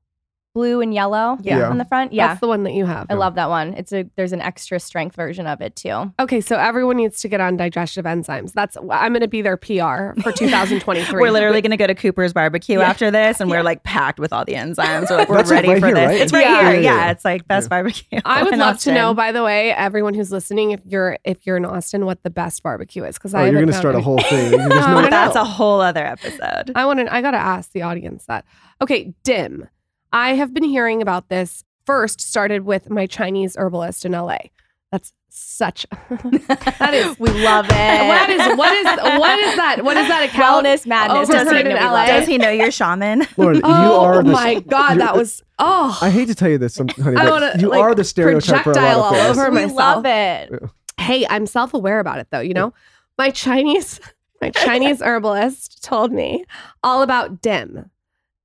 [SPEAKER 6] Blue and yellow
[SPEAKER 2] Yeah.
[SPEAKER 6] on the front. Yeah.
[SPEAKER 8] That's the one that you have.
[SPEAKER 6] I love that one. It's a there's an extra strength version of it too.
[SPEAKER 8] Okay, so everyone needs to get on digestive enzymes. That's I'm going to be their PR for (laughs) 2023.
[SPEAKER 7] We're literally going to go to Cooper's barbecue
[SPEAKER 6] Yeah.
[SPEAKER 7] after this, and we're like packed with all the enzymes. We're (laughs) like, we're ready
[SPEAKER 2] right
[SPEAKER 7] for
[SPEAKER 2] here,
[SPEAKER 7] this.
[SPEAKER 2] right?
[SPEAKER 7] It's right
[SPEAKER 8] Yeah.
[SPEAKER 7] here.
[SPEAKER 2] Yeah,
[SPEAKER 7] Yeah,
[SPEAKER 2] yeah, yeah.
[SPEAKER 7] it's like best
[SPEAKER 2] Yeah.
[SPEAKER 7] barbecue.
[SPEAKER 8] I would
[SPEAKER 7] in
[SPEAKER 8] love to know, by the way, everyone who's listening, if you're if you're in Austin, what the best barbecue is because
[SPEAKER 2] Oh,
[SPEAKER 8] I
[SPEAKER 2] you're
[SPEAKER 8] haven't
[SPEAKER 2] gonna
[SPEAKER 8] found
[SPEAKER 2] start a whole thing. There's (laughs) no
[SPEAKER 8] I know.
[SPEAKER 7] That's a whole other episode.
[SPEAKER 8] I want to. I got to ask the audience that. Okay, DIM. I have been hearing about this. First, started with my Chinese herbalist in LA. That's such. (laughs) that is.
[SPEAKER 6] we love (laughs) it.
[SPEAKER 8] What is what is what is that? What is that account?
[SPEAKER 6] Wellness madness.
[SPEAKER 8] Overheard
[SPEAKER 6] Does he
[SPEAKER 8] in
[SPEAKER 6] know we
[SPEAKER 8] LA?
[SPEAKER 7] Does he know you're shaman? (laughs)
[SPEAKER 2] Lauryn, you
[SPEAKER 8] Oh
[SPEAKER 2] are the
[SPEAKER 8] my god, that was oh.
[SPEAKER 2] I hate to tell you this, honey, but
[SPEAKER 8] wanna,
[SPEAKER 2] you
[SPEAKER 8] like,
[SPEAKER 2] are the stereotype for a lot
[SPEAKER 8] projectile
[SPEAKER 2] of
[SPEAKER 8] all
[SPEAKER 2] things.
[SPEAKER 8] over
[SPEAKER 6] We
[SPEAKER 8] myself.
[SPEAKER 6] love it.
[SPEAKER 8] hey, I'm self aware about it though. You know, my Chinese, my Chinese herbalist told me all about DIM,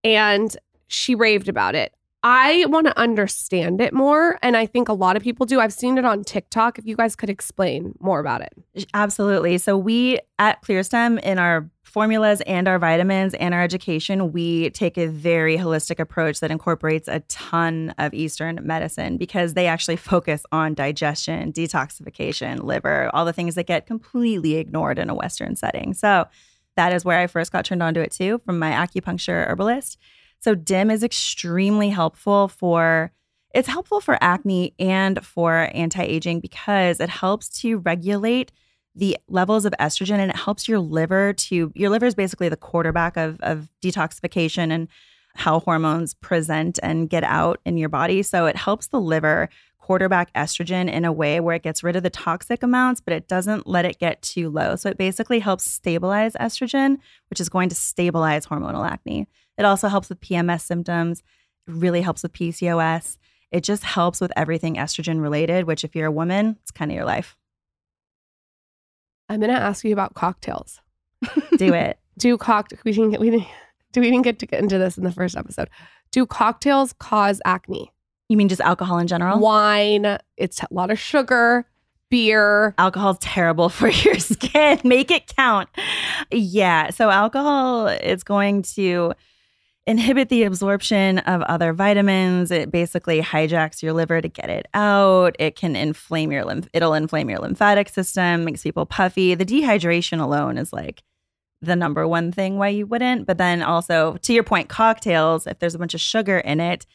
[SPEAKER 8] and she raved about it. I want to understand it more, and I think a lot of people do. I've seen it on TikTok. If you guys could explain more about it,
[SPEAKER 7] Absolutely. So we at ClearStem in our formulas and our vitamins and our education, we take a very holistic approach that incorporates a ton of Eastern medicine because they actually focus on digestion, detoxification, liver, all the things that get completely ignored in a Western setting. So that is where I first got turned on to it too from my acupuncture herbalist. So DIM is extremely helpful for it's helpful for acne and for anti-aging because it helps to regulate the levels of estrogen and it helps your liver to your liver is basically the quarterback of of detoxification and how hormones present and get out in your body. So it helps the liver quarterback estrogen in a way where it gets rid of the toxic amounts, but it doesn't let it get too low. So it basically helps stabilize estrogen, which is going to stabilize hormonal acne. It also helps with PMS symptoms. It really helps with PCOS. It just helps with everything estrogen related, which if you're a woman, it's kind of your life.
[SPEAKER 8] I'm gonna ask you about cocktails. (laughs)
[SPEAKER 7] Do it.
[SPEAKER 8] Do cocktail? We didn't. Get, we didn't. Do we didn't get to get into this in the first episode? Do cocktails cause acne?
[SPEAKER 7] You mean just alcohol in general?
[SPEAKER 8] Wine. It's a lot of sugar. Beer.
[SPEAKER 7] Alcohol's terrible (laughs) for your skin. Make it count. Yeah. So alcohol is going to inhibit the absorption of other vitamins. It basically hijacks your liver to get it out. It can inflame your lymph. It'll inflame your lymphatic system, makes people puffy. The dehydration alone is like the number one thing why you wouldn't. But then also to your point, cocktails, if there's a bunch of sugar in it,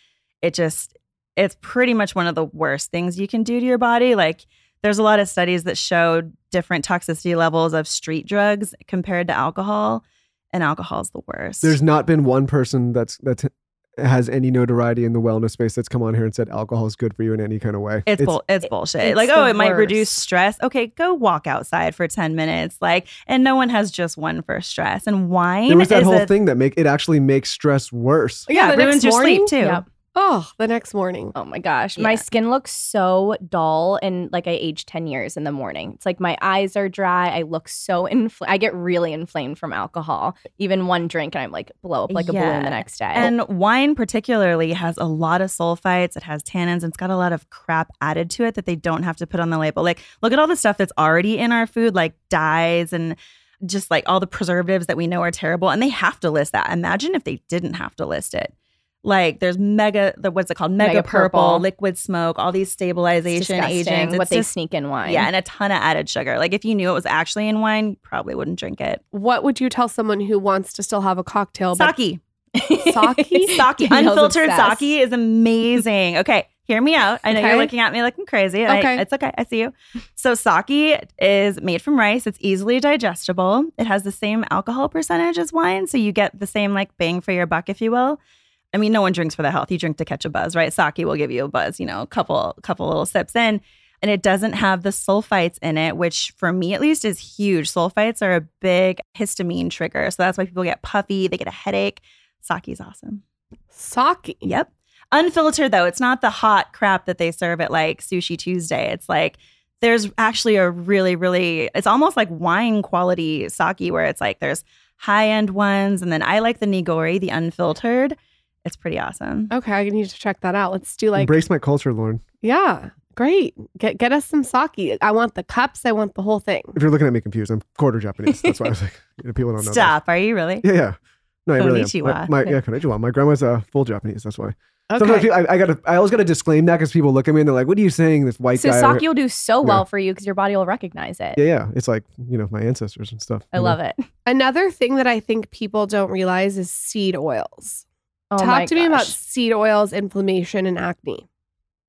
[SPEAKER 7] it just it's pretty much one of the worst things you can do to your body. Like there's a lot of studies that show different toxicity levels of street drugs compared to alcohol and alcohol is the worst.
[SPEAKER 2] There's not been one person that's that's has any notoriety in the wellness space that's come on here and said alcohol is good for you in any kind of way.
[SPEAKER 7] It's, bull- it's bullshit.
[SPEAKER 6] it's
[SPEAKER 7] like, oh, it might reduce stress. Okay, go walk outside for 10 minutes. Like, and no one has just one for stress. And wine
[SPEAKER 2] there was that
[SPEAKER 7] is
[SPEAKER 2] whole
[SPEAKER 7] a-
[SPEAKER 2] thing that make it actually makes stress worse.
[SPEAKER 7] Yeah,
[SPEAKER 8] the
[SPEAKER 7] it ruins your
[SPEAKER 8] morning?
[SPEAKER 7] sleep too.
[SPEAKER 6] Yep.
[SPEAKER 8] Oh, the next morning.
[SPEAKER 6] Oh my gosh. My skin looks so dull and like I aged 10 years in the morning. It's like my eyes are dry. I look so inflamed. I get really inflamed from alcohol. Even one drink and I'm like blow up like a balloon the next day.
[SPEAKER 7] And wine, particularly, has a lot of sulfites. It has tannins. And it's got a lot of crap added to it that they don't have to put on the label. Like, look at all the stuff that's already in our food, like dyes and just like all the preservatives that we know are terrible. And they have to list that. Imagine if they didn't have to list it. Like, there's mega, the what's it called? Mega,
[SPEAKER 6] Mega
[SPEAKER 7] purple,
[SPEAKER 6] purple.
[SPEAKER 7] liquid smoke, all these stabilization
[SPEAKER 6] disgusting
[SPEAKER 7] agents.
[SPEAKER 6] what
[SPEAKER 7] It's
[SPEAKER 6] they
[SPEAKER 7] just-
[SPEAKER 6] sneak in wine.
[SPEAKER 7] Yeah, and a ton of added sugar. Like, if you knew it was actually in wine, you probably wouldn't drink it.
[SPEAKER 8] What would you tell someone who wants to still have a cocktail? but-
[SPEAKER 7] Sake.
[SPEAKER 8] Sake? (laughs) (laughs)
[SPEAKER 7] Sake, unfiltered
[SPEAKER 6] obsessed.
[SPEAKER 7] sake is amazing. Okay, hear me out. I know
[SPEAKER 8] Okay.
[SPEAKER 7] you're looking at me like I'm crazy. and I-
[SPEAKER 8] Okay.
[SPEAKER 7] it's okay. I see you. So sake is made from rice. It's easily digestible. It has the same alcohol percentage as wine, so you get the same like bang for your buck, if you will. I mean, no one drinks for the health. You drink to catch a buzz, right? Sake will give you a buzz. You know, a couple couple little sips in. And it doesn't have the sulfites in it, which for me at least is huge. Sulfites are a big histamine trigger. So that's why people get puffy, they get a headache. Sake is awesome.
[SPEAKER 8] Sake.
[SPEAKER 7] Yep. Unfiltered though, it's not the hot crap that they serve at like Sushi Tuesday. It's like there's actually a really, really, it's almost like wine quality sake where it's like there's high end ones. And then I like the Nigori, the unfiltered. It's pretty awesome.
[SPEAKER 8] Okay, I need to check that out. Let's do like
[SPEAKER 2] Embrace my culture, Lauryn.
[SPEAKER 8] yeah, great. Get get us some sake. I want the cups. I want the whole thing.
[SPEAKER 2] If you're looking at me confused, I'm quarter Japanese. That's why I was like, (laughs) you know, people don't know. that.
[SPEAKER 7] Stop. Are you really?
[SPEAKER 2] Yeah, yeah. No, I really am. My, my, yeah, konnichiwa. My grandma's uh, full Japanese. That's why.
[SPEAKER 8] Okay.
[SPEAKER 2] Sometimes people- I, I gotta, I always gotta disclaim that because people look at me and they're like, "What are you saying?" This white
[SPEAKER 6] so
[SPEAKER 2] guy.
[SPEAKER 6] sake will do so
[SPEAKER 2] Yeah.
[SPEAKER 6] well for you because your body will recognize it.
[SPEAKER 2] yeah, yeah. It's like you know my ancestors and stuff.
[SPEAKER 6] I love it.
[SPEAKER 8] Another thing that I think people don't realize is seed oils.
[SPEAKER 6] Oh
[SPEAKER 8] Talk
[SPEAKER 6] my
[SPEAKER 8] to me about seed oils, inflammation, and acne.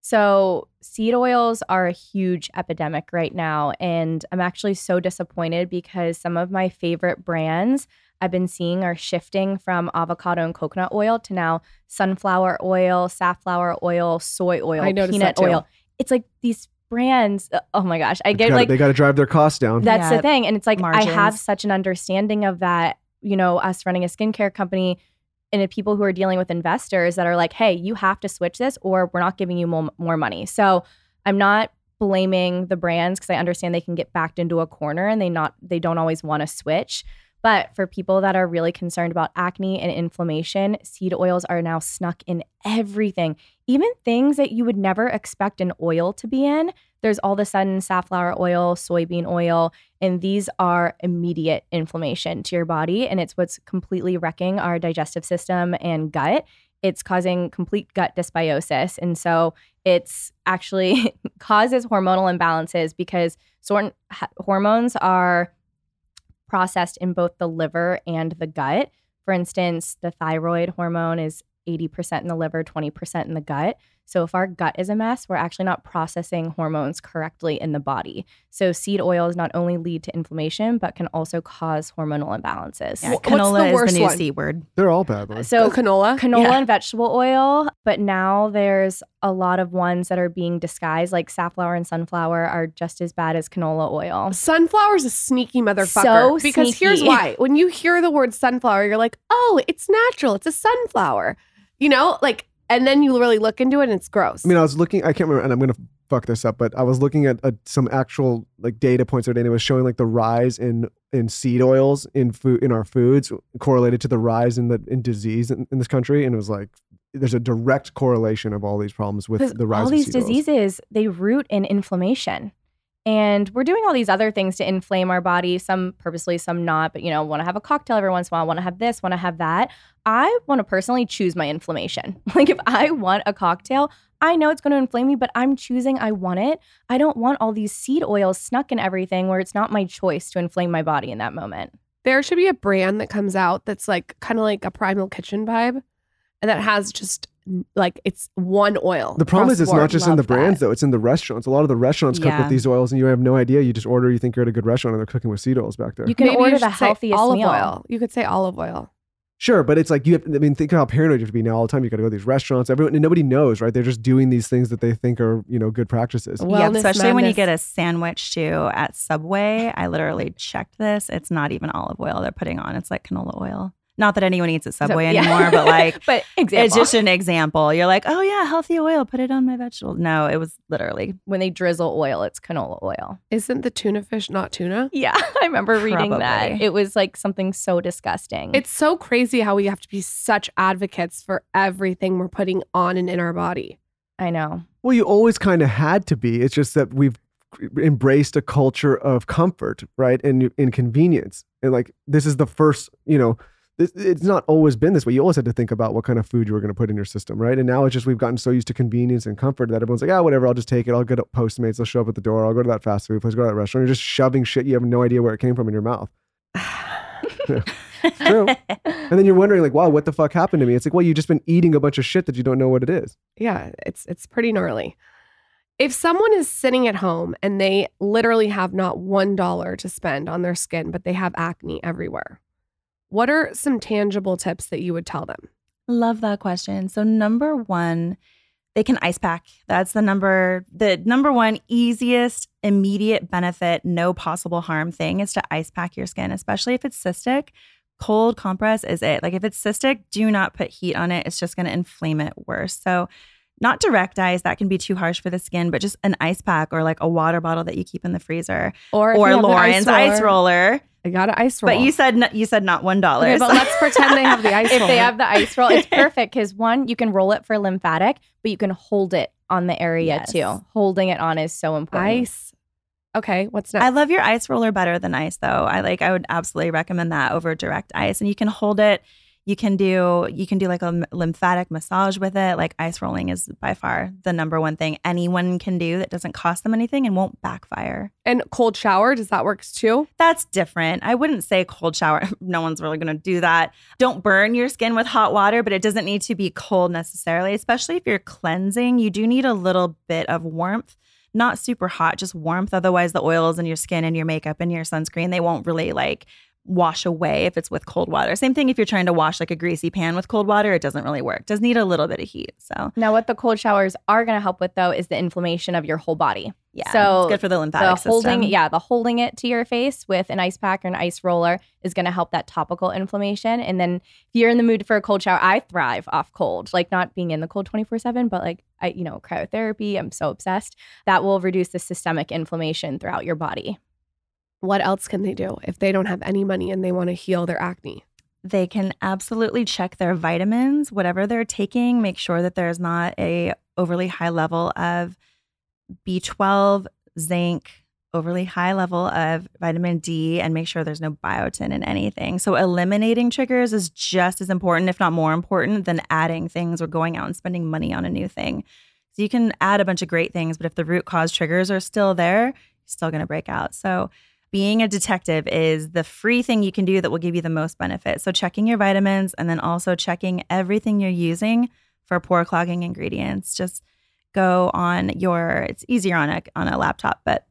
[SPEAKER 6] So, seed oils are a huge epidemic right now. And I'm actually so disappointed because some of my favorite brands I've been seeing are shifting from avocado and coconut oil to now sunflower oil, safflower oil, soy oil,
[SPEAKER 8] I noticed
[SPEAKER 6] peanut oil. It's like these brands. uh, Oh my gosh. I
[SPEAKER 2] They
[SPEAKER 6] get
[SPEAKER 2] gotta-
[SPEAKER 6] like
[SPEAKER 2] they got to drive their costs down.
[SPEAKER 6] that's
[SPEAKER 7] Yeah,
[SPEAKER 6] the thing. And it's like I have such an understanding of that, you know, us running a skincare company and people who are dealing with investors that are like, hey, you have to switch this or we're not giving you more, more money. So I'm not blaming the brands because I understand they can get backed into a corner and they not they don't always want to switch. But for people that are really concerned about acne and inflammation, seed oils are now snuck in everything. Even things that you would never expect an oil to be in. There's all a sudden safflower oil, soybean oil, and these are immediate inflammation to your body. And it's what's completely wrecking our digestive system and gut. It's causing complete gut dysbiosis. And so it's actually (laughs) causes hormonal imbalances because certain hormones are processed in both the liver and the gut. For instance, the thyroid hormone is 80% in the liver, 20% in the gut. So if our gut is a mess, we're actually not processing hormones correctly in the body. So seed oils not only lead to inflammation, but can also cause hormonal imbalances.
[SPEAKER 7] Yeah,
[SPEAKER 8] Wh- what's the
[SPEAKER 7] canola is
[SPEAKER 8] worst
[SPEAKER 7] the new
[SPEAKER 8] one?
[SPEAKER 7] C word.
[SPEAKER 2] They're all bad. Lauryn.
[SPEAKER 6] So
[SPEAKER 8] canola.
[SPEAKER 6] canola
[SPEAKER 7] Yeah.
[SPEAKER 6] and vegetable oil, but now there's a lot of ones that are being disguised, like safflower and sunflower are just as bad as canola oil.
[SPEAKER 8] Sunflower's a sneaky motherfucker.
[SPEAKER 6] So
[SPEAKER 8] because here's why. When you hear the word sunflower, you're like, oh, it's natural. It's a sunflower. You know, like, and then you really look into it and it's gross.
[SPEAKER 2] I mean, I was looking. I can't remember, and I'm gonna fuck this up, but I was looking at uh, some actual like data points today, and it was showing like the rise in in seed oils in food in our foods correlated to the rise in the in disease in, in this country, and it was like there's a direct correlation of all these problems with the rise
[SPEAKER 6] all
[SPEAKER 2] of
[SPEAKER 6] these
[SPEAKER 2] seed oils.
[SPEAKER 6] diseases, they root in inflammation. And we're doing all these other things to inflame our body, some purposely, some not, but you know, want to have a cocktail every once in a while, want to have this, want to have that. I want to personally choose my inflammation. (laughs) Like if I want a cocktail, I know it's going to inflame me, but I'm choosing I want it. I don't want all these seed oils snuck in everything where it's not my choice to inflame my body in that moment.
[SPEAKER 8] there should be a brand that comes out that's like kind of like a primal kitchen vibe and that has just like it's one oil.
[SPEAKER 2] The problem is, it's not just in the brands
[SPEAKER 8] that.
[SPEAKER 2] though; it's in the restaurants. A lot of the restaurants cook
[SPEAKER 7] Yeah.
[SPEAKER 2] with these oils, and you have no idea. You just order. You think you're at a good restaurant, and they're cooking with seed oils back there.
[SPEAKER 6] You can
[SPEAKER 8] Maybe you
[SPEAKER 6] order the
[SPEAKER 8] should say
[SPEAKER 6] healthiest
[SPEAKER 8] olive
[SPEAKER 6] meal.
[SPEAKER 8] oil. You could say olive oil.
[SPEAKER 2] Sure, but it's like you have. I mean, think how paranoid you have to be now all the time. You got to go to these restaurants. Everyone, and nobody knows, right? They're just doing these things that they think are, you know, good practices.
[SPEAKER 8] Well,
[SPEAKER 7] yeah,
[SPEAKER 8] Wellness
[SPEAKER 7] especially when you get a sandwich too at Subway. I literally checked this. It's not even olive oil they're putting on. It's like canola oil. Not that anyone eats at Subway
[SPEAKER 6] yeah.
[SPEAKER 7] anymore, but like (laughs)
[SPEAKER 6] but example.
[SPEAKER 7] it's just an example. You're like, oh yeah, healthy oil. Put it on my vegetables. No, it was literally
[SPEAKER 6] when they drizzle oil, it's canola oil.
[SPEAKER 8] Isn't the tuna fish not tuna?
[SPEAKER 6] Yeah, (laughs) I remember reading that. It was like something so disgusting.
[SPEAKER 8] It's so crazy how we have to be such advocates for everything we're putting on and in our body.
[SPEAKER 6] I know.
[SPEAKER 2] Well, you always kind of had to be. It's just that we've embraced a culture of comfort, right, and inconvenience. And like this is the first, you know, this, it's not always been this way. You always had to think about what kind of food you were going to put in your system, right? And now it's just we've gotten so used to convenience and comfort that everyone's like, ah, whatever, I'll just take it. I'll go to Postmates. I'll show up at the door. I'll go to that fast food place. Go to that restaurant. You're just shoving shit. You have no idea where it came from in your mouth. (sighs) (laughs) True. And then you're wondering, like, wow, what the fuck happened to me? It's like, well, you've just been eating a bunch of shit that you don't know what it is.
[SPEAKER 8] Yeah, it's it's pretty gnarly. If someone is sitting at home and they literally have not one dollar to spend on their skin, but they have acne everywhere, what are some tangible tips that you would tell them?
[SPEAKER 7] Love that question. So number one, they can ice pack. That's the number the number one easiest immediate benefit, no possible harm thing is to ice pack your skin, especially if it's cystic. Cold compress is it. Like if it's cystic, do not put heat on it. It's just going to inflame it worse. So not direct ice, that can be too harsh for the skin, but just an ice pack or like a water bottle that you keep in the freezer
[SPEAKER 8] Or
[SPEAKER 7] or
[SPEAKER 8] you have the
[SPEAKER 7] Lauryn's ice roller.
[SPEAKER 8] I got an ice roll.
[SPEAKER 7] But you said you said not one dollar.
[SPEAKER 8] okay, but let's pretend they have the (laughs) ice
[SPEAKER 6] if they have the ice roll, it's perfect because one, you can roll it for lymphatic, but you can hold it on the area
[SPEAKER 7] Yes.
[SPEAKER 6] too. Holding it on is so important.
[SPEAKER 8] ice. Okay, what's next?
[SPEAKER 7] I love your ice roller better than ice though. I like I would absolutely recommend that over direct ice and you can hold it. You can do you can do like a lymphatic massage with it. Like ice rolling is by far the number one thing anyone can do that doesn't cost them anything and won't backfire.
[SPEAKER 8] and cold shower, does that work too?
[SPEAKER 7] That's different. I wouldn't say cold shower. (laughs) No one's really going to do that. Don't burn your skin with hot water, but it doesn't need to be cold necessarily, especially if you're cleansing. You do need a little bit of warmth, not super hot, just warmth. Otherwise, the oils in your skin and your makeup and your sunscreen, they won't really like wash away if it's with cold water. Same thing if you're trying to wash like a greasy pan with cold water, it doesn't really work. does need a little bit of heat. So,
[SPEAKER 6] Now, what the cold showers are going to help with though is the inflammation of your whole body.
[SPEAKER 7] yeah.
[SPEAKER 6] So,
[SPEAKER 7] it's good for the
[SPEAKER 6] The
[SPEAKER 7] lymphatic
[SPEAKER 6] holding,
[SPEAKER 7] system.
[SPEAKER 6] yeah, the holding it to your face with an ice pack or an ice roller is going to help that topical inflammation. And then if you're in the mood for a cold shower, I thrive off cold, like not being in the cold 24 seven, but like I, you know, cryotherapy. I'm so obsessed. That will reduce the systemic inflammation throughout your body.
[SPEAKER 8] What else can they do if they don't have any money and they want to heal their acne?
[SPEAKER 7] they can absolutely check their vitamins whatever they're taking make sure that there's not a overly high level of b12 zinc overly high level of vitamin d and make sure there's no biotin in anything. So eliminating triggers is just as important if not more important than adding things or going out and spending money on a new thing. So you can add a bunch of great things but if the root cause triggers are still there you're still going to break out. So being a detective is the free thing you can do that will give you the most benefit. So, checking your vitamins and then also checking everything you're using for pore clogging ingredients. Just go on your it's easier on a on a laptop, but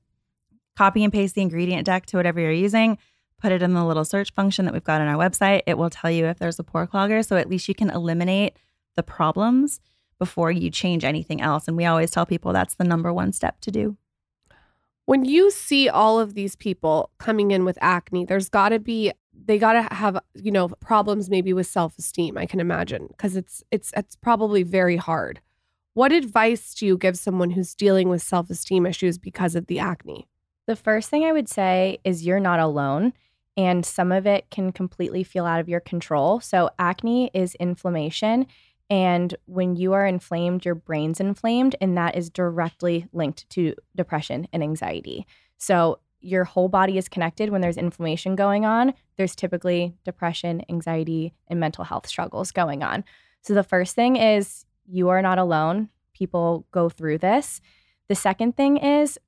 [SPEAKER 7] copy and paste the ingredient deck to whatever you're using, put it in the little search function that we've got on our website. It will tell you if there's a pore clogger, so at least you can eliminate the problems before you change anything else. And we always tell people that's the number one step to do.
[SPEAKER 8] When you see all of these people coming in with acne, there's got to be they got to have, you know, problems maybe with self-esteem, I can imagine, because it's it's it's probably very hard. What advice do you give someone who's dealing with self-esteem issues because of the acne?
[SPEAKER 6] The first thing I would say is you're not alone, and some of it can completely feel out of your control. So, acne is inflammation. And when you are inflamed, your brain's inflamed, and that is directly linked to depression and anxiety. So, your whole body is connected. When there's inflammation going on, there's typically depression, anxiety, and mental health struggles going on. So, the first thing is you are not alone. People go through this. The second thing is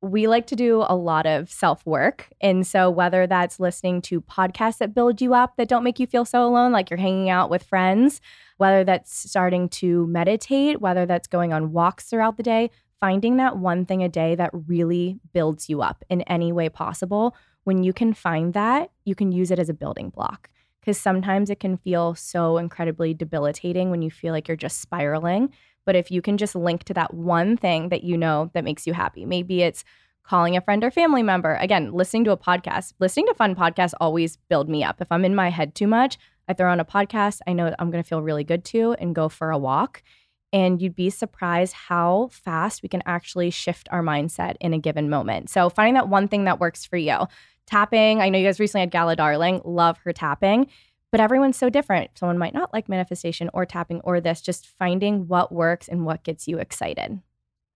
[SPEAKER 6] we like to do a lot of self work. And so, whether that's listening to podcasts that build you up that don't make you feel so alone, like you're hanging out with friends, whether that's starting to meditate, whether that's going on walks throughout the day, finding that one thing a day that really builds you up in any way possible. When you can find that, you can use it as a building block. Because sometimes it can feel so incredibly debilitating when you feel like you're just spiraling. But if you can just link to that one thing that you know that makes you happy, maybe it's calling a friend or family member. Again, listening to a podcast, listening to fun podcasts always build me up. If I'm in my head too much, I throw on a podcast, I know I'm going to feel really good too and go for a walk. And you'd be surprised how fast we can actually shift our mindset in a given moment. So, finding that one thing that works for you. Tapping, I know you guys recently had Gala Darling, love her tapping but everyone's so different. Someone might not like manifestation or tapping or this, just finding what works and what gets you excited.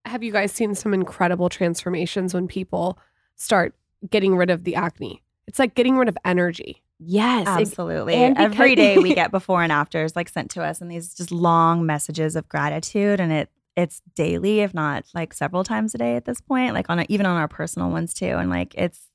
[SPEAKER 8] Have you guys seen some incredible transformations when people start getting rid of the acne? It's like getting rid of energy.
[SPEAKER 6] Yes,
[SPEAKER 7] absolutely. Every day we get (laughs) before and afters like sent to us and these just long messages of gratitude and it it's daily if not like several times a day at this point like on a, even on our personal ones too and like it's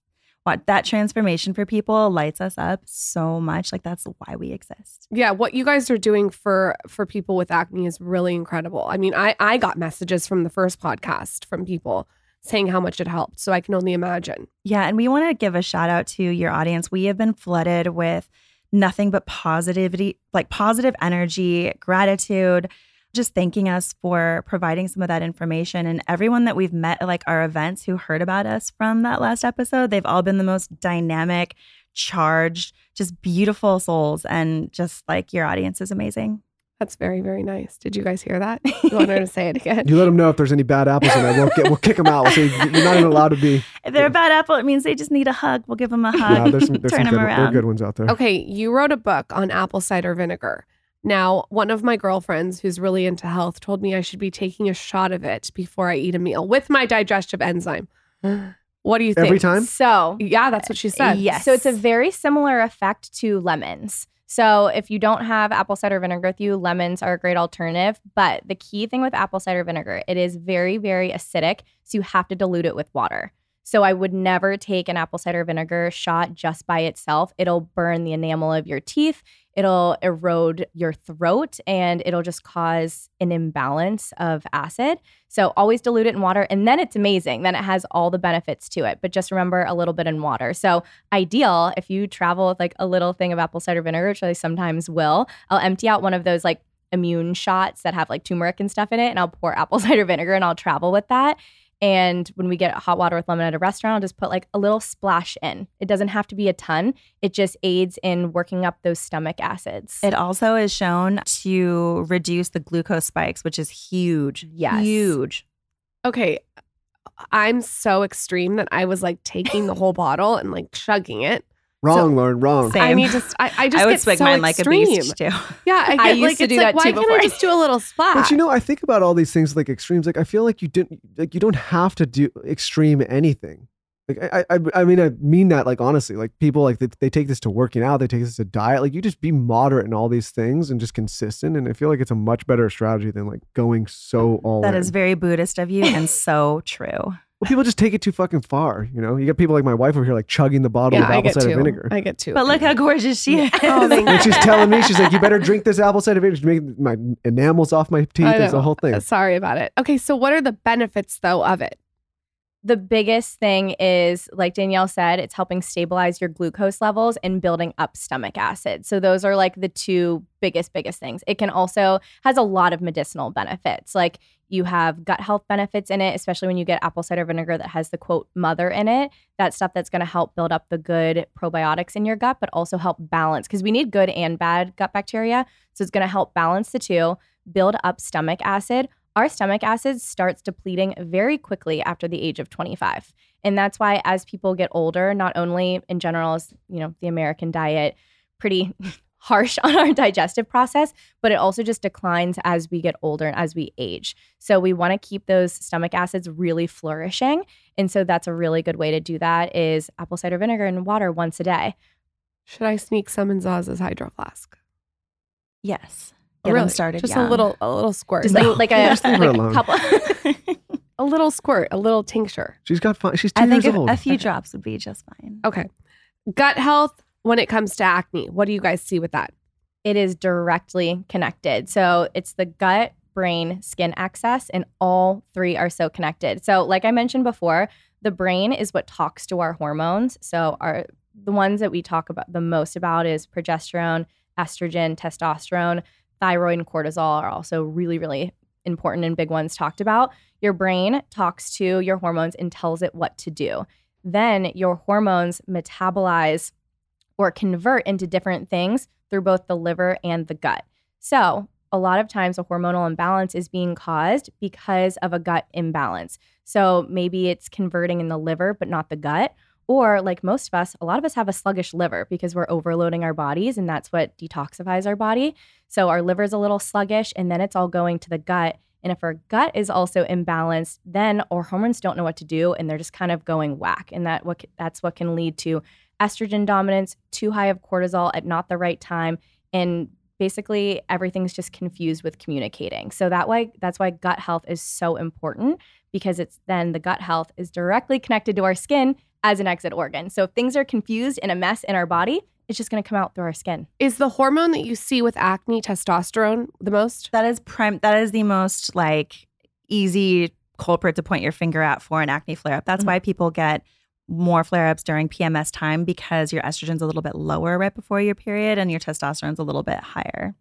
[SPEAKER 7] what? That transformation for people lights us up so much. Like that's why we exist.
[SPEAKER 8] Yeah what you guys are doing for for people with acne is really incredible. I mean i i got messages from the first podcast from people saying how much it helped so i can only imagine.
[SPEAKER 7] Yeah and we want to give a shout out to your audience. We have been flooded with nothing but positivity like positive energy gratitude just thanking us for providing some of that information. And everyone that we've met at like our events who heard about us from that last episode, they've all been the most dynamic, charged, just beautiful souls. And just like your audience is amazing.
[SPEAKER 8] That's very, very nice. Did you guys hear that? (laughs) You want her to say it again?
[SPEAKER 2] You let them know if there's any bad apples in there. We'll, get, we'll kick them out. We'll say you're not even allowed to be. (laughs)
[SPEAKER 7] If they're a bad apple, it means they just need a hug. We'll give them a hug. Yeah, there's some, there's (laughs) Turn some
[SPEAKER 2] good,
[SPEAKER 7] them around.
[SPEAKER 2] There are good ones out there.
[SPEAKER 8] Okay, you wrote a book on apple cider vinegar. Now, one of my girlfriends who's really into health told me I should be taking a shot of it before I eat a meal with my digestive enzyme. (gasps) What do you think?
[SPEAKER 2] Every time?
[SPEAKER 6] So,
[SPEAKER 8] yeah, that's what she said.
[SPEAKER 6] Uh, yes. So, it's a very similar effect to lemons. So, if you don't have apple cider vinegar with you, lemons are a great alternative. But the key thing with apple cider vinegar, it is very, very acidic. So, you have to dilute it with water. So I would never take an apple cider vinegar shot just by itself. It'll burn the enamel of your teeth, it'll erode your throat, and it'll just cause an imbalance of acid. So always dilute it in water, and then it's amazing. Then it has all the benefits to it. But just remember a little bit in water. So ideal if you travel with like a little thing of apple cider vinegar, which I sometimes will, I'll empty out one of those like immune shots that have like turmeric and stuff in it, and I'll pour (laughs) apple cider vinegar and I'll travel with that. And when we get hot water with lemon at a restaurant, I'll just put like a little splash in. It doesn't have to be a ton. It just aids in working up those stomach acids.
[SPEAKER 7] It also is shown to reduce the glucose spikes, which is huge.
[SPEAKER 6] Yes.
[SPEAKER 7] Huge.
[SPEAKER 8] Okay. I'm so extreme that I was like taking the whole bottle and like chugging it.
[SPEAKER 2] Wrong, so, Lauryn. Wrong.
[SPEAKER 8] Same. I need to. I, I just I would swig so mine extreme. like a beast too. Yeah, I, (laughs) get,
[SPEAKER 6] I used
[SPEAKER 8] like,
[SPEAKER 6] to do
[SPEAKER 8] like,
[SPEAKER 6] that
[SPEAKER 8] why
[SPEAKER 6] too.
[SPEAKER 8] Why can't I just do a little splash?
[SPEAKER 2] But you know, I think about all these things like extremes. Like I feel like you didn't. Like you don't have to do extreme anything. Like I, I, I mean, I mean that like honestly. Like people like they, they take this to working out. They take this to diet. Like you just be moderate in all these things and just consistent. And I feel like it's a much better strategy than like going so all.
[SPEAKER 7] That
[SPEAKER 2] in.
[SPEAKER 7] is very Buddhist of you and so true.
[SPEAKER 2] Well, people just take it too fucking far. You know, you got people like my wife over here, like chugging the bottle
[SPEAKER 8] Yeah,
[SPEAKER 2] of
[SPEAKER 8] I
[SPEAKER 2] apple
[SPEAKER 8] get
[SPEAKER 2] cider
[SPEAKER 8] two.
[SPEAKER 2] vinegar.
[SPEAKER 8] I get two.
[SPEAKER 7] But look how gorgeous she is.
[SPEAKER 8] Oh, thank
[SPEAKER 2] and she's telling me, she's like, "You better drink this apple cider vinegar to make my enamels off my teeth."
[SPEAKER 8] I
[SPEAKER 2] It's the whole thing.
[SPEAKER 8] Sorry about it. Okay, so what are the benefits though of it?
[SPEAKER 6] The biggest thing is like Danielle said, it's helping stabilize your glucose levels and building up stomach acid. So those are like the two biggest biggest things. It can also has a lot of medicinal benefits. Like you have gut health benefits in it, especially when you get apple cider vinegar that has the quote mother in it. That stuff that's going to help build up the good probiotics in your gut, but also help balance because we need good and bad gut bacteria. So it's going to help balance the two, build up stomach acid our stomach acid starts depleting very quickly after the age of 25. And that's why as people get older, not only in general is, you know, the American diet pretty (laughs) harsh on our digestive process, but it also just declines as we get older and as we age. So we want to keep those stomach acids really flourishing. And so that's a really good way to do that is apple cider vinegar and water once a day.
[SPEAKER 8] Should I sneak some in Zaz's hydro flask?
[SPEAKER 7] Yes. Get
[SPEAKER 8] really?
[SPEAKER 7] them started.
[SPEAKER 8] Just
[SPEAKER 7] young.
[SPEAKER 8] a little, a little squirt,
[SPEAKER 6] Just
[SPEAKER 8] like,
[SPEAKER 6] like, like a,
[SPEAKER 2] Just (laughs)
[SPEAKER 6] like a couple. (laughs)
[SPEAKER 8] a little squirt, a little tincture.
[SPEAKER 2] She's got fun. She's two
[SPEAKER 7] I think
[SPEAKER 2] years
[SPEAKER 7] a,
[SPEAKER 2] old.
[SPEAKER 7] a few drops would be just fine.
[SPEAKER 8] Okay, gut health when it comes to acne. What do you guys see with that?
[SPEAKER 6] it is directly connected. So it's the gut, brain, skin axis, and all three are so connected. So, like I mentioned before, the brain is what talks to our hormones. So, our the ones that we talk about the most about is progesterone, estrogen, testosterone, thyroid, and cortisol are also really, really important and big ones talked about. Your brain talks to your hormones and tells it what to do. Then your hormones metabolize or convert into different things through both the liver and the gut. So, a lot of times a hormonal imbalance is being caused because of a gut imbalance. So, maybe it's converting in the liver, but not the gut. Or, like most of us, a lot of us have a sluggish liver because we're overloading our bodies, and that's what detoxifies our body. So, our liver's a little sluggish, and then it's all going to the gut. And if our gut is also imbalanced, then our hormones don't know what to do, and they're just kind of going whack. And that what that's what can lead to estrogen dominance, too high of cortisol at not the right time, and basically everything's just confused with communicating. So that way that's why gut health is so important because it's then the gut health is directly connected to our skin as an exit organ. So if things are confused and a mess in our body, it's just going to come out through our skin.
[SPEAKER 8] Is the hormone that you see with acne testosterone the most?
[SPEAKER 7] That is prime. That is the most like easy culprit to point your finger at for an acne flare up. That's
[SPEAKER 6] Mhm.
[SPEAKER 7] why people get more flare ups during PMS time because your estrogen's a little bit lower right before your period and your testosterone's a little bit higher.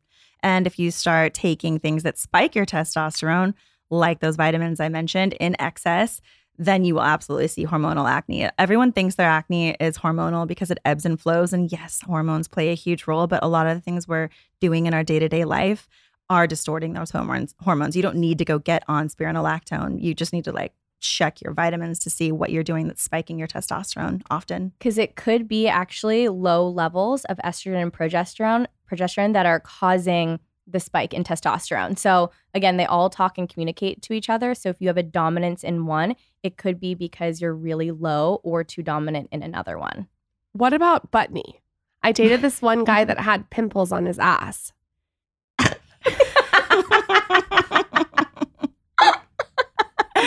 [SPEAKER 7] And if you start taking things that spike your testosterone, like those vitamins I mentioned, in excess, then you will absolutely see hormonal acne. Everyone thinks their acne is hormonal because it ebbs and flows. And yes, hormones play a huge role, but a lot of the things we're doing in our day to day life are distorting those hormones. Hormones. You don't need to go get on spironolactone. You just need to like check your vitamins to see what you're doing that's spiking your testosterone often.
[SPEAKER 6] because it could be actually low levels of estrogen and progesterone progesterone that are causing the spike in testosterone. So again, they all talk and communicate to each other. So if you have a dominance in one, it could be because you're really low or too dominant in another one.
[SPEAKER 8] What about butt knee? I dated this one guy (laughs) that had pimples on his ass. (laughs)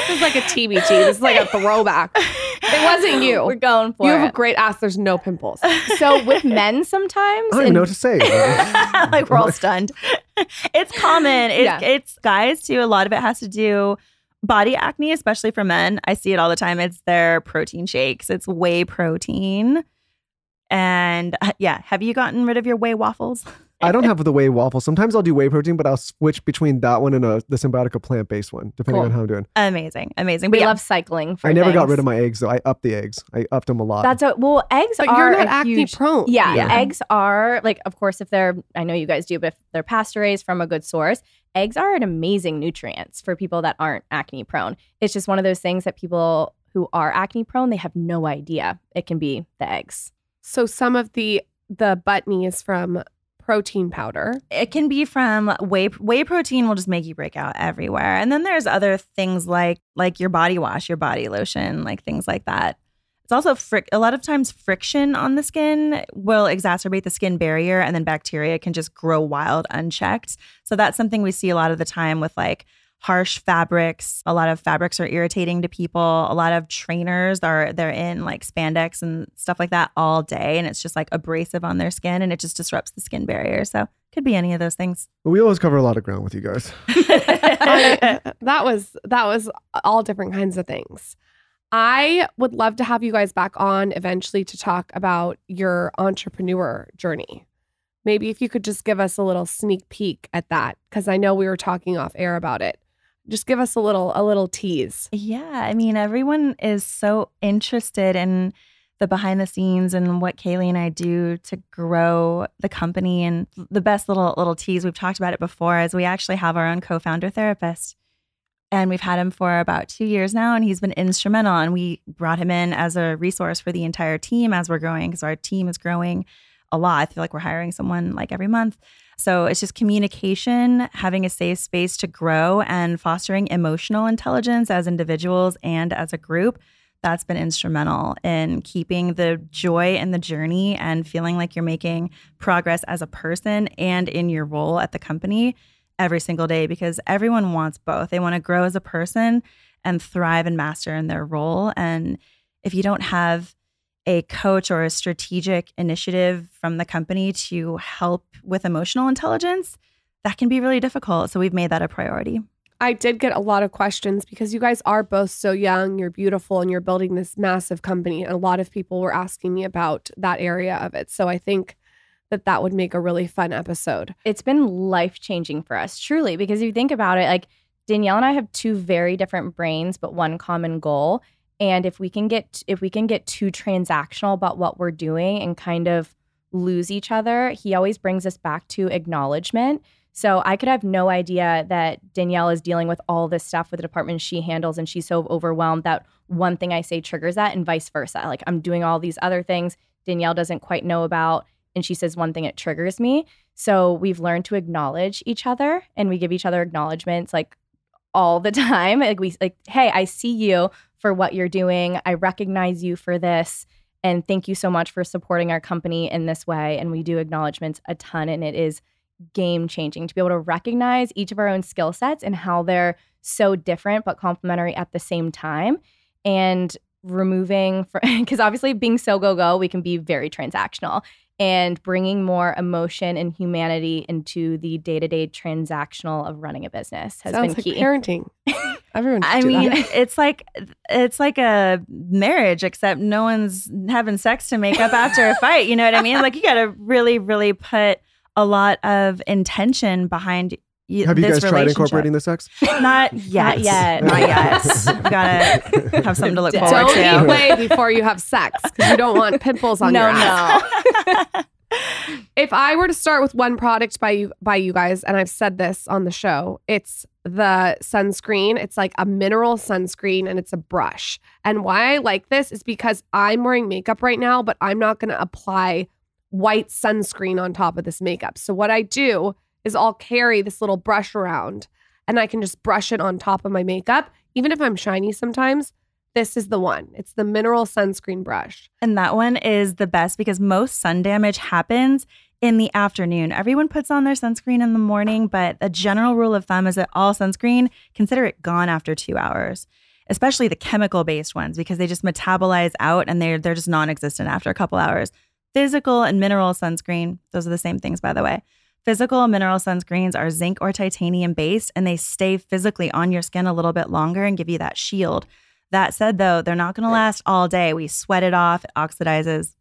[SPEAKER 8] This is like a TBT. This is like a throwback. (laughs) It wasn't you.
[SPEAKER 6] We're going for
[SPEAKER 8] You You have a great ass. There's no pimples.
[SPEAKER 6] so with men sometimes
[SPEAKER 2] I don't even
[SPEAKER 6] and-
[SPEAKER 2] know what to say. (laughs)
[SPEAKER 7] like we're all stunned. (laughs) it's common. It,
[SPEAKER 6] Yeah.
[SPEAKER 7] It's guys too. A lot of it has to do body acne, especially for men. I see it all the time. It's their protein shakes. It's whey protein. And uh, yeah, have you gotten rid of your whey waffles? (laughs)
[SPEAKER 2] I don't have the whey waffle. Sometimes I'll do whey protein, but I'll switch between that one and a, the Symbiotica plant based one, depending
[SPEAKER 6] Cool.
[SPEAKER 2] on how I'm doing.
[SPEAKER 7] Amazing, amazing.
[SPEAKER 6] We
[SPEAKER 7] yeah,
[SPEAKER 6] love cycling for
[SPEAKER 2] I never got rid of my eggs though. I upped the eggs. I upped them a lot.
[SPEAKER 6] That's a well, eggs
[SPEAKER 8] But
[SPEAKER 6] are
[SPEAKER 8] you're not
[SPEAKER 6] a
[SPEAKER 8] acne
[SPEAKER 6] huge,
[SPEAKER 8] prone.
[SPEAKER 6] Yeah,
[SPEAKER 2] Yeah.
[SPEAKER 6] eggs are like, of course, if they're, I know you guys do, but if they're pasture raised from a good source, eggs are an amazing nutrients for people that aren't acne prone. It's just one of those things that people who are acne prone, they have no idea it can be the eggs.
[SPEAKER 8] So some of the the butt is from protein powder.
[SPEAKER 7] it can be from whey whey protein will just make you break out everywhere. And then there's other things like like your body wash your body lotion like things like that. It's also fric- a lot of times friction on the skin will exacerbate the skin barrier and then bacteria can just grow wild unchecked. So that's something we see a lot of the time with like harsh fabrics. A lot of fabrics are irritating to people. A lot of trainers are they're in like spandex and stuff like that all day and it's just like abrasive on their skin and it just disrupts the skin barrier. So could be any of those things.
[SPEAKER 2] But we always cover a lot of ground with you guys.
[SPEAKER 8] I- (laughs) that was that was all different kinds of things. I would love to have you guys back on eventually to talk about your entrepreneur journey. Maybe if you could just give us a little sneak peek at that because I know we were talking off air about it. Just give us a little a little tease.
[SPEAKER 7] Yeah, I mean, everyone is so interested in the behind the scenes and what Kayleigh and I do to grow the company. And the best little little tease we've talked about it before is we actually have our own co-founder therapist, and we've had him for about two years now, and he's been instrumental. And we brought him in as a resource for the entire team as we're growing because our team is growing a lot. I feel like we're hiring someone like every month. So it's just communication, having a safe space to grow, and fostering emotional intelligence as individuals and as a group. That's been instrumental in keeping the joy in the journey and feeling like you're making progress as a person and in your role at the company every single day because everyone wants both. They want to grow as a person and thrive and master in their role. And if you don't have a coach or a strategic initiative from the company to help with emotional intelligence, that can be really difficult. So we've made that a priority.
[SPEAKER 8] I did get a lot of questions because you guys are both so young, you're beautiful, and you're building this massive company. And a lot of people were asking me about that area of it. So I think that that would make a really fun episode.
[SPEAKER 6] it's been life changing for us, truly, because if you think about it, like Danielle and I have two very different brains, but one common goal. And if we can get if we can get too transactional about what we're doing and kind of lose each other, he always brings us back to acknowledgement. So I could have no idea that Danielle is dealing with all this stuff with the department she handles and she's so overwhelmed that one thing I say triggers that and vice versa. Like I'm doing all these other things Danielle doesn't quite know about and she says one thing it triggers me. So we've learned to acknowledge each other and we give each other acknowledgments like all the (laughs) time. Like we like, hey, I see you for what you're doing. I recognize you for this. And thank you so much for supporting our company in this way. And we do acknowledgments a ton. And it is game changing to be able to recognize each of our own skill sets and how they're so different but complementary at the same time. And removing, because (laughs) obviously being so go go, we can be very transactional and bringing more emotion and humanity into the day to day transactional of running a business has
[SPEAKER 8] Sounds
[SPEAKER 6] been
[SPEAKER 8] like
[SPEAKER 6] key.
[SPEAKER 8] parenting. (laughs) Everyone.
[SPEAKER 7] I mean,
[SPEAKER 8] that.
[SPEAKER 7] it's like it's like a marriage, except no one's having sex to make up after a fight. You know what I mean? Like you got to really, really put a lot of intention behind. Y-
[SPEAKER 2] Have you
[SPEAKER 7] this
[SPEAKER 2] guys tried incorporating the sex?
[SPEAKER 7] Not yet.
[SPEAKER 6] yet.
[SPEAKER 7] Not yet. (laughs) we gotta have something to look forward
[SPEAKER 8] don't
[SPEAKER 7] to.
[SPEAKER 8] eat way before you have sex because you don't want pimples on
[SPEAKER 6] no,
[SPEAKER 8] your ass.
[SPEAKER 6] no. (laughs) No.
[SPEAKER 8] If I were to start with one product by you by you guys, and I've said this on the show, it's the sunscreen. It's like a mineral sunscreen and it's a brush. And why I like this is because I'm wearing makeup right now, but I'm not gonna apply white sunscreen on top of this makeup. So what I do is I'll carry this little brush around and I can just brush it on top of my makeup. Even if I'm shiny sometimes, this is the one. It's the mineral sunscreen brush.
[SPEAKER 7] And that one is the best because most sun damage happens in the afternoon. Everyone puts on their sunscreen in the morning, but a general rule of thumb is that all sunscreen, consider it gone after two hours, especially the chemical based ones because they just metabolize out and they're, they're just non existent after a couple hours. Physical and mineral sunscreen, those are the same things, by the way. Physical mineral sunscreens are zinc or titanium based and they stay physically on your skin a little bit longer and give you that shield. That said, though, they're not going to last all day. We sweat it off, it oxidizes,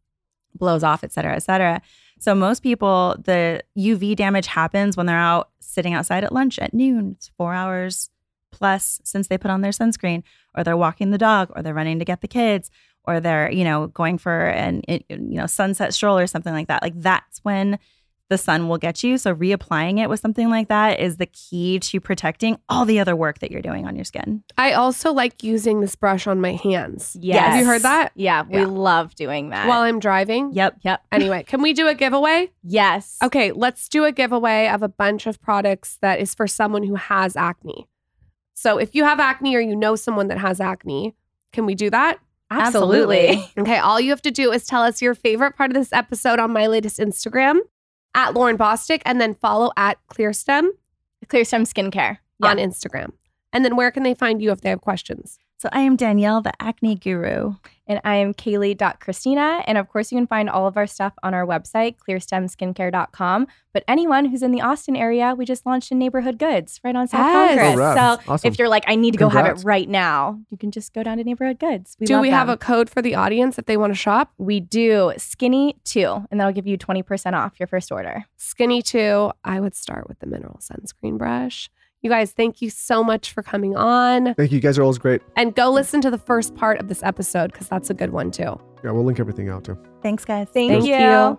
[SPEAKER 7] blows off, et cetera, et cetera. So most people, the UV damage happens when they're out sitting outside at lunch at noon. It's four hours plus since they put on their sunscreen, or they're walking the dog, or they're running to get the kids, or they're you know going for an you know sunset stroll or something like that. Like that's when the sun will get you. So reapplying it with something like that is the key to protecting all the other work that you're doing on your skin.
[SPEAKER 8] I also like using this brush on my hands.
[SPEAKER 6] Yes.
[SPEAKER 8] Have you heard that?
[SPEAKER 6] Yeah, we
[SPEAKER 8] Yeah.
[SPEAKER 6] love doing that.
[SPEAKER 8] While I'm driving?
[SPEAKER 7] Yep.
[SPEAKER 6] yep. (laughs)
[SPEAKER 8] Anyway, can we do a giveaway?
[SPEAKER 6] Yes.
[SPEAKER 8] Okay, let's do a giveaway of a bunch of products that is for someone who has acne. So if you have acne or you know someone that has acne, can we do that?
[SPEAKER 6] Absolutely.
[SPEAKER 8] Okay, all you have to do is tell us your favorite part of this episode on my latest Instagram at Lauryn Bosstick and then follow at Clearstem
[SPEAKER 6] Clear Stem Skincare. Yeah.
[SPEAKER 8] on Instagram. And then where can they find you if they have questions?
[SPEAKER 7] So I am Danielle, the acne guru.
[SPEAKER 6] And I am Kayleigh.Christina. And of course, you can find all of our stuff on our website, clearstemskincare.com. But anyone who's in the Austin area, we just launched in Neighborhood Goods right on South
[SPEAKER 8] Yes.
[SPEAKER 6] Congress.
[SPEAKER 2] Oh,
[SPEAKER 6] so
[SPEAKER 2] Awesome.
[SPEAKER 6] if you're like, I need to go have it right now, you can just go down to Neighborhood Goods. We
[SPEAKER 8] Do
[SPEAKER 6] love
[SPEAKER 8] we have a code for the audience if they want to shop?
[SPEAKER 6] We do skinny two, and that'll give you 20% off your first order.
[SPEAKER 8] Skinny too. I would start with the mineral sunscreen brush. You guys, thank you so much for coming on.
[SPEAKER 2] Thank you. You guys are always great.
[SPEAKER 8] And go listen to the first part of this episode because that's a good one too.
[SPEAKER 2] Yeah, we'll link everything out too.
[SPEAKER 7] Thanks, guys.
[SPEAKER 6] Thank,
[SPEAKER 8] Thank
[SPEAKER 6] you.
[SPEAKER 8] you.